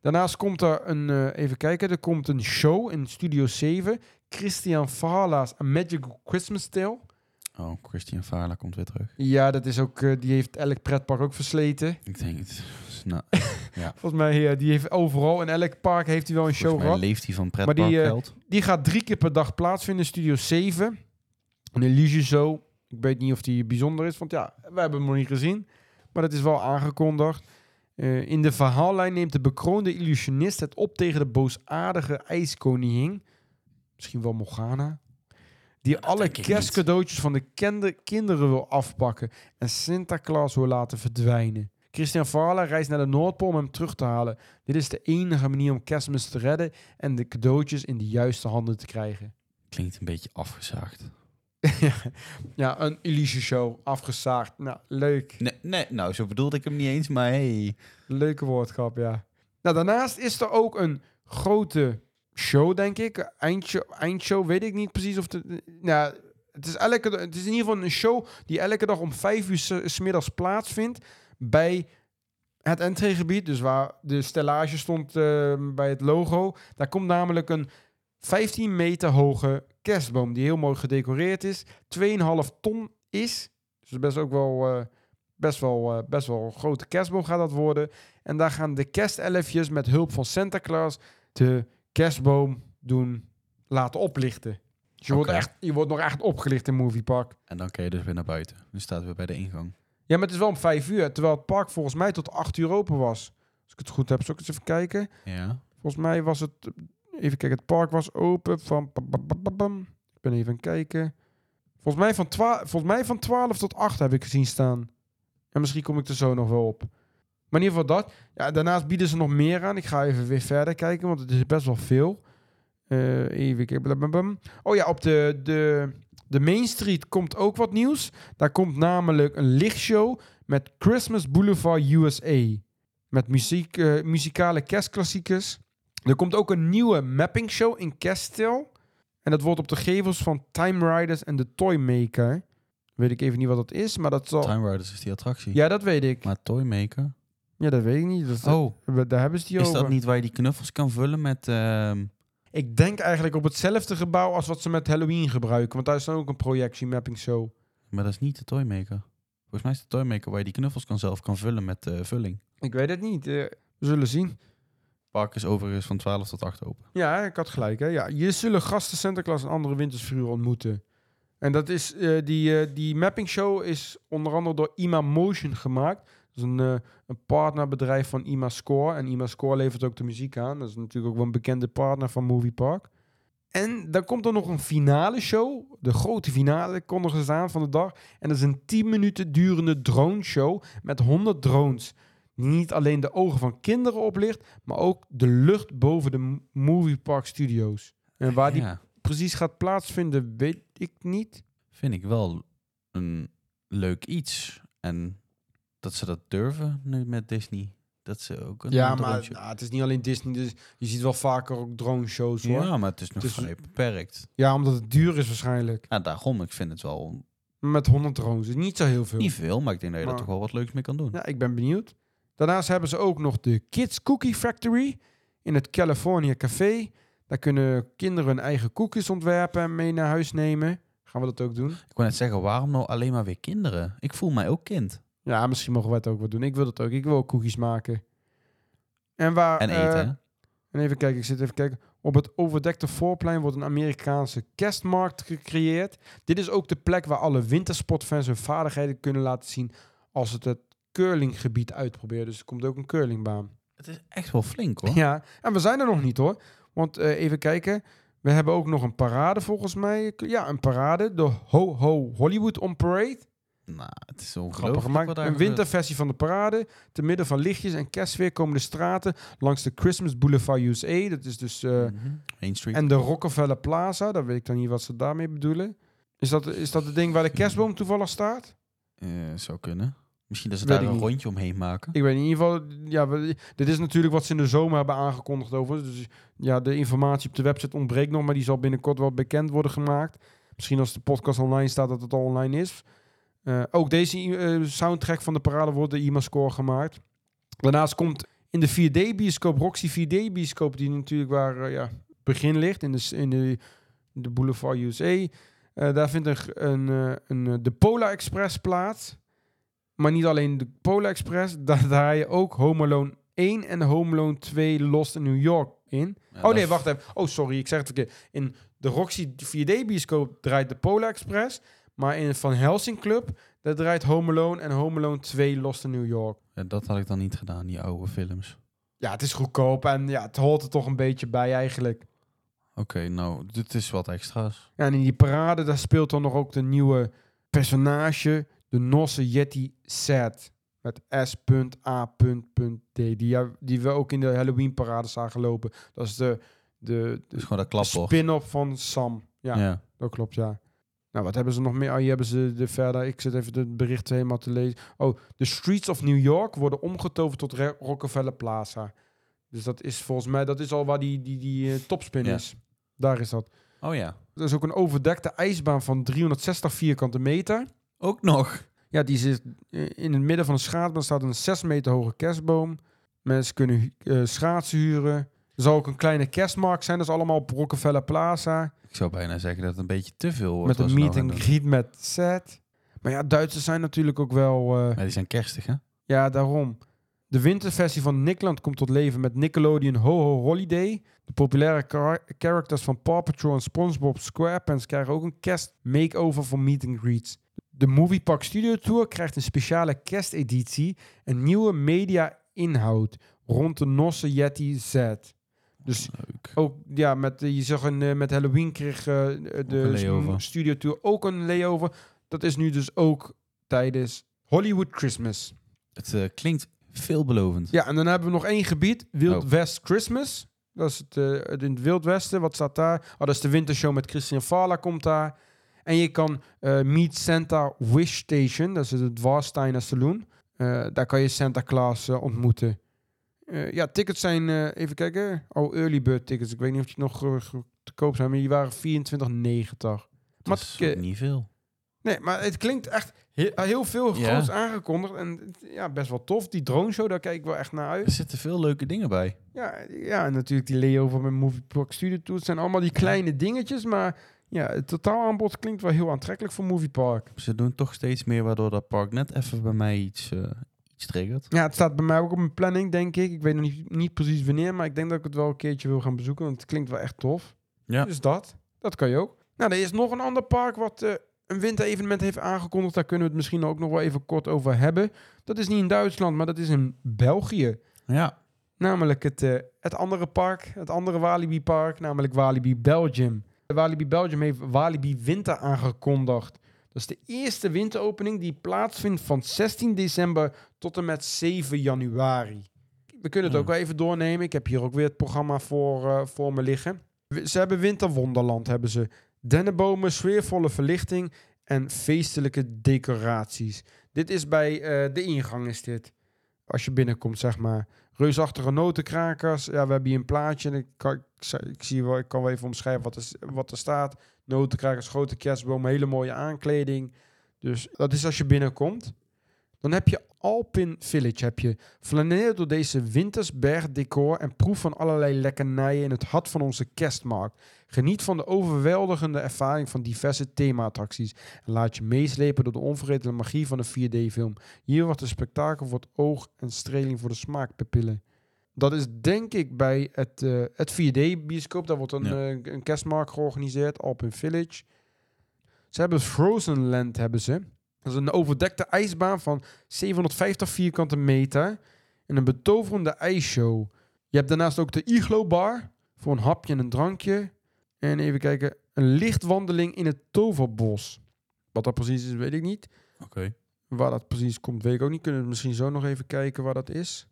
Daarnaast komt er een, eh, even kijken, er komt een show in Studio 7. Christian Fahala's A Magical Christmas Tale. Oh, Christian Vaarla komt weer terug. Ja, dat is ook, eh, die heeft elk pretpark ook versleten. Ik denk het. Nou, Volgens mij, ja, die heeft overal, in elk park heeft hij wel een show volgens gehad. leeft hij van Maar die, eh, pretparkgeld. Die gaat drie keer per dag plaatsvinden in Studio 7. Een Illusie Show. Ik weet niet of die bijzonder is, want ja, we hebben hem nog niet gezien. Maar het is wel aangekondigd. Eh, in de verhaallijn neemt de bekroonde illusionist het op tegen de boosaardige ijskoningin. Misschien wel Morgana. Die alle kerstcadeautjes van de kinderen wil afpakken. En Sinterklaas wil laten verdwijnen. Christian Varla reist naar de Noordpool om hem terug te halen. Dit is de enige manier om kerstmis te redden en de cadeautjes in de juiste handen te krijgen. Klinkt een beetje afgezaagd. ja, een illusie show, afgezaagd. Nou, leuk. Nee, nee, nou, zo bedoelde ik hem niet eens, maar hey. Leuke woordgrap, ja. Nou, daarnaast is er ook een grote show, denk ik. Eindshow, eindshow weet ik niet precies of het... Nou, het is, elke, het is in ieder geval een show die elke dag om vijf uur middags plaatsvindt bij het entreegebied. Dus waar de stellage stond eh, bij het logo. Daar komt namelijk een 15 meter hoge kerstboom die heel mooi gedecoreerd is. 2,5 ton is. Dus best ook wel... eh, best wel, eh, best wel een grote kerstboom gaat dat worden. En daar gaan de kerstelfjes met hulp van Santa Claus de kerstboom doen laten oplichten. Dus je, wordt echt, je wordt nog echt opgelicht in Movie Park. En dan kun je dus weer naar buiten. Nu staat weer bij de ingang. Ja, maar het is wel om vijf uur. Terwijl het park volgens mij tot acht uur open was. Als ik het goed heb, zal ik eens even kijken. Ja. Volgens mij was het... Even kijken, het park was open van... Ik ben even kijken. Volgens mij, van 12, volgens mij van 12 tot 8 heb ik gezien staan. En misschien kom ik er zo nog wel op. Maar in ieder geval dat. Ja, daarnaast bieden ze nog meer aan. Ik ga even weer verder kijken, want het is best wel veel. Eh, even kijken. Oh ja, op de, de, de Main Street komt ook wat nieuws. Daar komt namelijk een lichtshow met Christmas Boulevard USA. Met muziek, eh, muzikale kerstklassiekers. Er komt ook een nieuwe mapping show in kerststijl. En dat wordt op de gevels van Time Riders en de Toymaker. Weet ik even niet wat dat is, maar dat zal... Time Riders is die attractie. Ja, dat weet ik. Maar Toymaker? Ja, dat weet ik niet. Dat, Oh, Daar hebben ze die is over. dat niet waar je die knuffels kan vullen met... ehm, Ik denk eigenlijk op hetzelfde gebouw als wat ze met Halloween gebruiken. Want daar is dan ook een projectie mapping show. Maar dat is niet de Toymaker. Volgens mij is de Toymaker waar je die knuffels kan zelf kan vullen met eh, vulling. Ik weet het niet. eh, we zullen zien. Park is overigens van 12 tot 8 open. Ja, ik had gelijk. Hè? Ja, je zullen gasten Sinterklaas en andere wintersfiguren ontmoeten. En dat is, eh, die, eh, die mapping show is onder andere door IMA Motion gemaakt. Dat is een, eh, een partnerbedrijf van IMA Score. En IMA Score levert ook de muziek aan. Dat is natuurlijk ook een bekende partner van Movie Park. En dan komt er nog een finale show. De grote finale kondigen ze aan van de dag. En dat is een 10 minuten durende drone show met 100 drones. Niet alleen de ogen van kinderen oplicht, maar ook de lucht boven de Movie Park Studios. En waar die Ja, precies gaat plaatsvinden, weet ik niet. vind ik wel een leuk iets. En dat ze dat durven nu met Disney. Dat ze ook een Ja, maar nou, het is niet alleen Disney. Dus je ziet wel vaker ook drone shows hoor. Ja, Ja, maar het is nog Het is- vrij beperkt. omdat het duur is waarschijnlijk. Ja, daarom, ik vind het wel Met 100 drones. Dus niet zo heel veel. niet veel, maar ik denk dat je Maar- er toch wel wat leuks mee kan doen. Ja, ik ben benieuwd. Daarnaast hebben ze ook nog de Kids Cookie Factory in het California Café. Daar kunnen kinderen hun eigen koekjes ontwerpen en mee naar huis nemen. Gaan we dat ook doen? Ik wou net zeggen, waarom nou alleen maar weer kinderen? Ik voel mij ook kind. Ja, misschien mogen we het ook wat doen. Ik wil dat ook. Ik wil ook koekjes maken. En waar... En eh, eten, hè? En even kijken, ik zit even kijken. Op het overdekte voorplein wordt een Amerikaanse kerstmarkt gecreëerd. Dit is ook de plek waar alle wintersportfans hun vaardigheden kunnen laten zien als het het curlinggebied uitprobeert. Dus er komt ook een curlingbaan. Het is echt wel flink, hoor. Ja, en we zijn er nog niet hoor. Want eh, even kijken. We hebben ook nog een parade volgens mij. Ja, een parade. De Ho Ho Hollywood on Parade. Nou, het is Grappig ongelooflijk gemaakt. daar Een winterversie van de parade. Te midden van lichtjes en kerstweer komen de straten langs de Christmas Boulevard USA. Dat is dus... Main Street. en de Rockefeller Plaza, dan weet ik dan niet wat ze daarmee bedoelen. Is dat, is dat het ding waar de kerstboom toevallig staat? Eh, zou kunnen. Misschien dat ze Weet daar een niet. rondje omheen maken. Ik weet in ieder geval, ja, we- dit is natuurlijk wat ze in de zomer hebben aangekondigd over. Dus ja, de informatie op de website ontbreekt nog, maar die zal binnenkort wel bekend worden gemaakt. Misschien als de podcast online staat dat het al online is. Eh, ook deze eh, soundtrack van de parade wordt de IMA-score gemaakt. Daarnaast komt in de 4D-bioscoop, Roxy 4D-bioscoop, die natuurlijk waar eh, ja, begin ligt, in de, in de, de Boulevard USA. Daar vindt een, een, een, de Polar Express plaats. Maar niet alleen de Polar Express, daar draai je ook Home Alone 1 en Home Alone 2 Lost in New York in. Ja, oh nee, wacht even. Oh, sorry, ik zeg het verkeerd. In de Roxy 4D-bioscoop draait de Polar Express. Maar in het Van Helsing Club, daar draait Home Alone en Home Alone 2 Lost in New York. Ja, dat had ik dan niet gedaan, die oude films. Ja, het is goedkoop en ja, het hoort er toch een beetje bij eigenlijk. Oké, nou, dit is wat extra's. Ja, en in die parade, daar speelt dan nog ook de nieuwe personage, de Nosse Yeti Set. Met S.A.D. Die, die we ook in de Halloween parade zagen lopen. Dat is de, de, de, gewoon dat de spin-off van Sam. Ja, Ja. dat klopt, ja. Nou, wat hebben ze nog meer? Oh, hier hebben ze de verder. Ik zit even het bericht helemaal te lezen. Oh, de streets of New York worden omgetoverd tot Rockefeller Plaza. Dus dat is volgens mij, dat is al waar die, die, die eh, topspin Ja. is. Daar is dat. Oh ja. Er is ook een overdekte ijsbaan van 360 vierkante meter. Ook nog. Ja, die zit eh, in het midden van een schaatsbaan. staat een 6 meter hoge kerstboom. Mensen kunnen eh, schaatsen huren. Er zal ook een kleine kerstmarkt zijn. Dat is allemaal op Rockefeller Plaza. Ik zou bijna zeggen dat het een beetje te veel wordt. met een ze meet gaan and greet met set. Maar ja, Duitsers zijn natuurlijk ook wel... eh, Ja, die zijn kerstig, hè? ja, daarom. De winterversie van Nickland komt tot leven met Nickelodeon Ho Ho Holiday. De populaire char- characters van Paw Patrol en SpongeBob SquarePants krijgen ook een kerst makeover voor meet and greets. De Movie Park Studio Tour krijgt een speciale kersteditie en nieuwe media inhoud rond de Nosse Yeti Z. Dus Leuk. ook, ja, met, eh, je zag een, eh, met Halloween kreeg eh, de. Studio Tour ook een layover. Dat is nu dus ook tijdens Hollywood Christmas. Het klinkt veelbelovend. Ja, en dan hebben we nog één gebied, Wild Oh. West Christmas. Dat is het, het in het Wild Westen. Wat staat daar? Oh, dat is de wintershow met Christian Fala komt daar. En je kan eh, Meet Santa Wish Station, dat is het Warsteiner Saloon. Eh, daar kan je Santa Claus eh, ontmoeten. Ja, tickets zijn, even kijken. Oh, early bird tickets. Ik weet niet of die nog te koop zijn, maar die waren 24,90. Dat Maar is niet veel. Nee, maar het klinkt echt heel, heel veel Ja. groots aangekondigd. En ja, best wel tof. Die drone show, daar kijk ik wel echt naar uit. Er zitten veel leuke dingen bij. Ja, ja, en natuurlijk die layover met Movie Park Studio Tour. Het zijn allemaal die kleine dingetjes, maar ja, het totaalaanbod klinkt wel heel aantrekkelijk voor Movie Park. Ze doen toch steeds meer waardoor dat park net even bij mij iets, eh, iets triggert. Ja, het staat bij mij ook op mijn planning, denk ik. Ik weet nog niet, niet precies wanneer, maar ik denk dat ik het wel een keertje wil gaan bezoeken, want het klinkt wel echt tof. Ja. Dus dat, dat kan je ook. Nou, er is nog een ander park wat eh, een winterevenement heeft aangekondigd. Daar kunnen we het misschien ook nog wel even kort over hebben. Dat is niet in Duitsland, maar dat is in België. Ja. Namelijk het, eh, het andere park, het andere Walibi park, namelijk Walibi Belgium. Walibi Belgium heeft Walibi Winter aangekondigd. Dat is de eerste winteropening die plaatsvindt van 16 december tot en met 7 januari. We kunnen het ook wel even doornemen. Ik heb hier ook weer het programma voor, eh, voor me liggen. Ze hebben Winterwonderland, hebben ze. Dennenbomen, sfeervolle verlichting en feestelijke decoraties. Dit is bij eh, de ingang is dit. Als je binnenkomt, zeg maar. Reusachtige notenkrakers. Ja, we hebben hier een plaatje. En ik, kan, ik, zie wel, ik kan wel even omschrijven wat er, wat er staat. Notenkrakers, grote kerstbomen, hele mooie aankleding. Dus dat is als je binnenkomt. Dan heb je Alpin Village. Heb je flaneer door deze wintersbergdecor en proef van allerlei lekkernijen in het hart van onze kerstmarkt. Geniet van de overweldigende ervaring van diverse thema-attracties. En laat je meeslepen door de onvergetelijke magie van een 4D-film. Hier wordt een spektakel voor het oog en streling voor de smaakpapillen. Dat is denk ik bij het, eh, het 4D-bioscoop. Daar wordt een, Ja. eh, een kerstmarkt georganiseerd, Alpin Village. Ze hebben Frozen Land, hebben ze. Dat is een overdekte ijsbaan van 750 vierkante meter. En een betoverende ijsshow. Je hebt daarnaast ook de Iglo Bar voor een hapje en een drankje. En even kijken, een lichtwandeling in het Toverbos. Wat dat precies is, weet ik niet. Oké. Waar dat precies komt, weet ik ook niet. Kunnen we misschien zo nog even kijken waar dat is.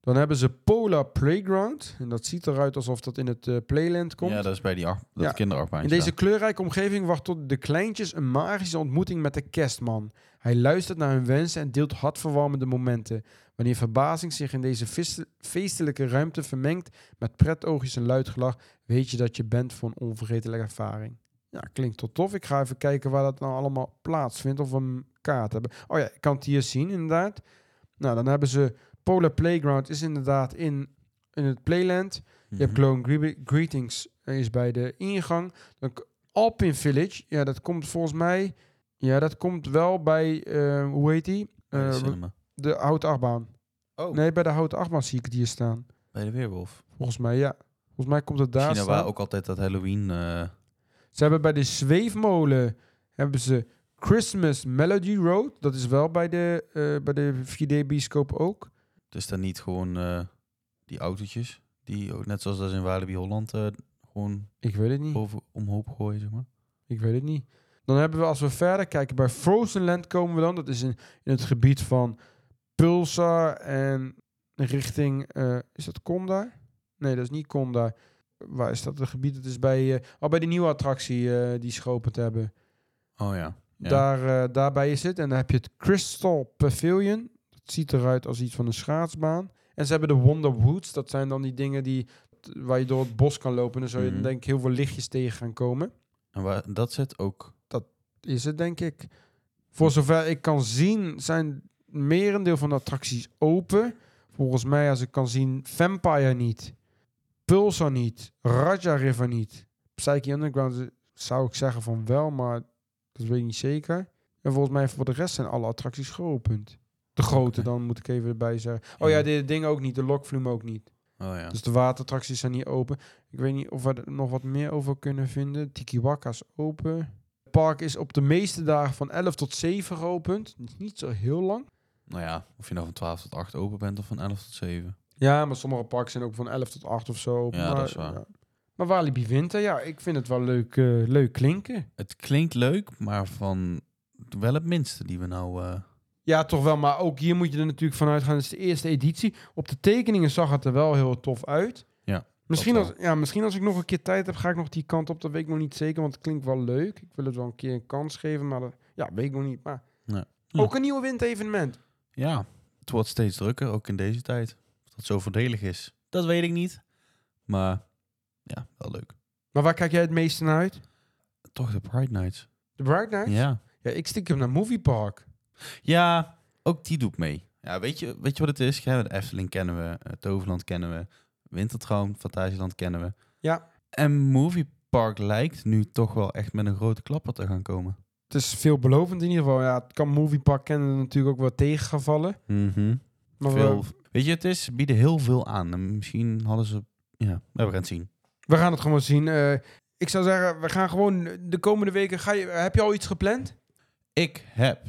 Dan hebben ze Polar Playground. En dat ziet eruit alsof dat in het eh, Playland komt. Ja, dat is bij die dat Ja. kinderachtbaan. In deze kleurrijke omgeving wacht tot de kleintjes een magische ontmoeting met de kerstman. Hij luistert naar hun wensen en deelt hartverwarmende momenten. Wanneer verbazing zich in deze feestelijke ruimte vermengt met pretoogjes en luid gelach, weet je dat je bent voor een onvergetelijke ervaring. Ja, klinkt tot tof. Ik ga even kijken waar dat nou allemaal plaatsvindt. Of we een kaart hebben. Oh ja, ik kan het hier zien inderdaad. Nou, dan hebben ze... Polar Playground is inderdaad in, in het Playland. Je hebt Mhm. Glowing Gre- Greetings eh, is bij de ingang. Dan Alpin Village. Ja, dat komt volgens mij... Ja, dat komt wel bij... eh, hoe heet die? De Eh, de Houten Achtbaan. Oh, Nee, bij de Houten Achtbaan zie ik het hier staan. bij de Weerwolf. Volgens mij, ja. Volgens mij komt het daar China staan. waar ook altijd dat Halloween... eh, Ze hebben bij de Zweefmolen hebben ze Christmas Melody Road. Dat is wel bij de, eh, bij de 4D-bioscoop ook. Dus dan niet gewoon eh, die autootjes... die ook net zoals dat in Walibi Holland... eh, gewoon Ik weet het niet. boven omhoog gooien, zeg maar. Ik weet het niet. Dan hebben we, als we verder kijken, bij Frozen Land komen we dan. Dat is in, in het gebied van Pulsar en richting... eh, is dat Conda? Nee, dat is niet Conda. Waar is dat het gebied? Het is bij, oh, bij de nieuwe attractie die ze geopend hebben. Oh ja. ja. Daar, daarbij is het. En dan heb je het Crystal Pavilion. Dat ziet eruit als iets van een schaatsbaan. En ze hebben de Wonder Woods. Dat zijn dan die dingen die, waar je door het bos kan lopen. En dan zou je Mhm. denk ik heel veel lichtjes tegen gaan komen. En waar, dat zit ook... Is het denk ik. Voor zover ik kan zien zijn merendeel van de attracties open. Volgens mij als ik kan zien Vampire niet. Pulsar niet. Raja River niet. Psyche Underground z- zou ik zeggen van wel, maar dat weet ik niet zeker. En volgens mij voor de rest zijn alle attracties geopend. De grote, dan moet ik even erbij zeggen. Oh ja, Ja. de dingen ook niet. De lokvloem ook niet. Oh ja. Dus de waterattracties zijn niet open. Ik weet niet of we er nog wat meer over kunnen vinden. Tikiwaka is open. Het park is op de meeste dagen van 11 tot 7 geopend. Niet zo heel lang. Nou ja, of je nou van 12 tot 8 open bent of van 11 tot 7. Ja, maar sommige parken zijn ook van 11 tot 8 of zo. Ja, maar, dat is waar. Maar Walibi Winter, ja, ik vind het wel leuk, eh, leuk klinken. Het klinkt leuk, maar van wel het minste die we nou... eh, Ja, toch wel. Maar ook hier moet je er natuurlijk vanuit gaan. Het is de eerste editie. Op de tekeningen zag het er wel heel tof uit. Ja, Misschien als, ja, misschien als ik nog een keer tijd heb, ga ik nog die kant op. Dat weet ik nog niet zeker, want het klinkt wel leuk. Ik wil het wel een keer een kans geven, maar dat, ja, weet ik nog niet. Maar Nee. Ja. ook een nieuwe winterevenement. ja, het wordt steeds drukker, ook in deze tijd. Of dat zo voordelig is, dat weet ik niet. Maar ja, wel leuk. Maar waar kijk jij het meeste naar uit? Toch de Pride Nights. De Bright Nights? Ja. Ja, ik stik hem naar Movie Park. Ja, ook die doe ik mee. Ja, weet je, weet je wat het is? Ja, de Efteling kennen we, eh, Toverland kennen we, Wintertraum, Fantasieland kennen we. Ja. En Movie Park lijkt nu toch wel echt met een grote klapper te gaan komen. Het is veelbelovend in ieder geval. Ja, het kan Movie Park kennen natuurlijk ook wel tegengevallen. Mhm. Maar Veel, we, weet je, het is, bieden heel veel aan. En misschien hadden ze, ja, we gaan het zien. we gaan het gewoon zien. Eh, ik zou zeggen, we gaan gewoon de komende weken... Ga je, heb je al iets gepland? Ik heb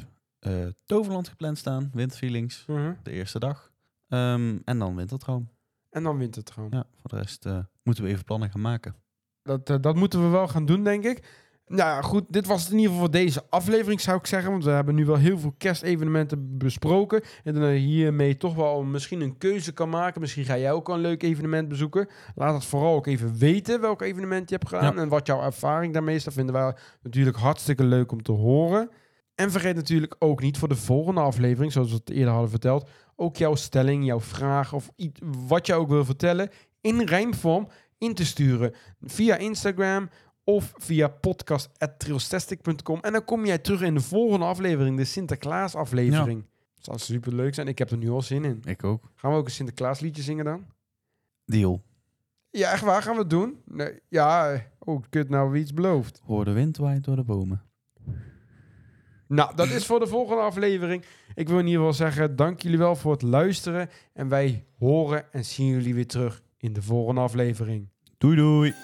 eh, Toverland gepland staan, Winterfeelings, de eerste dag. Ehm, en dan Wintertraum. En dan Wintertraum. Ja, voor de rest eh, moeten we even plannen gaan maken. Dat, eh, dat moeten we wel gaan doen, denk ik. Nou ja, goed, dit was het in ieder geval voor deze aflevering, zou ik zeggen. Want we hebben nu wel heel veel kerstevenementen besproken. En dan hiermee toch wel misschien een keuze kan maken. Misschien ga jij ook al een leuk evenement bezoeken. Laat het vooral ook even weten welk evenement je hebt gedaan. En wat jouw ervaring daarmee is. Dat vinden wij natuurlijk hartstikke leuk om te horen. En vergeet natuurlijk ook niet voor de volgende aflevering, zoals we het eerder hadden verteld, ook jouw stelling, jouw vraag of iets, wat je ook wil vertellen in rijmvorm in te sturen via Instagram of via podcast.trilstastic.com. En dan kom jij terug in de volgende aflevering, de Sinterklaas aflevering. Dat zou super leuk zijn. Ik heb er nu al zin in. Ik ook. Gaan we ook een Sinterklaas liedje zingen dan? Deal. Ja, echt waar? Gaan we het doen? Nee, ja, oh, kut, nou wie iets beloofd. Hoor de wind waait door de bomen. Nou, dat is voor de volgende aflevering. Ik wil in ieder geval zeggen, dank jullie wel voor het luisteren. En wij horen en zien jullie weer terug in de volgende aflevering. Doei doei.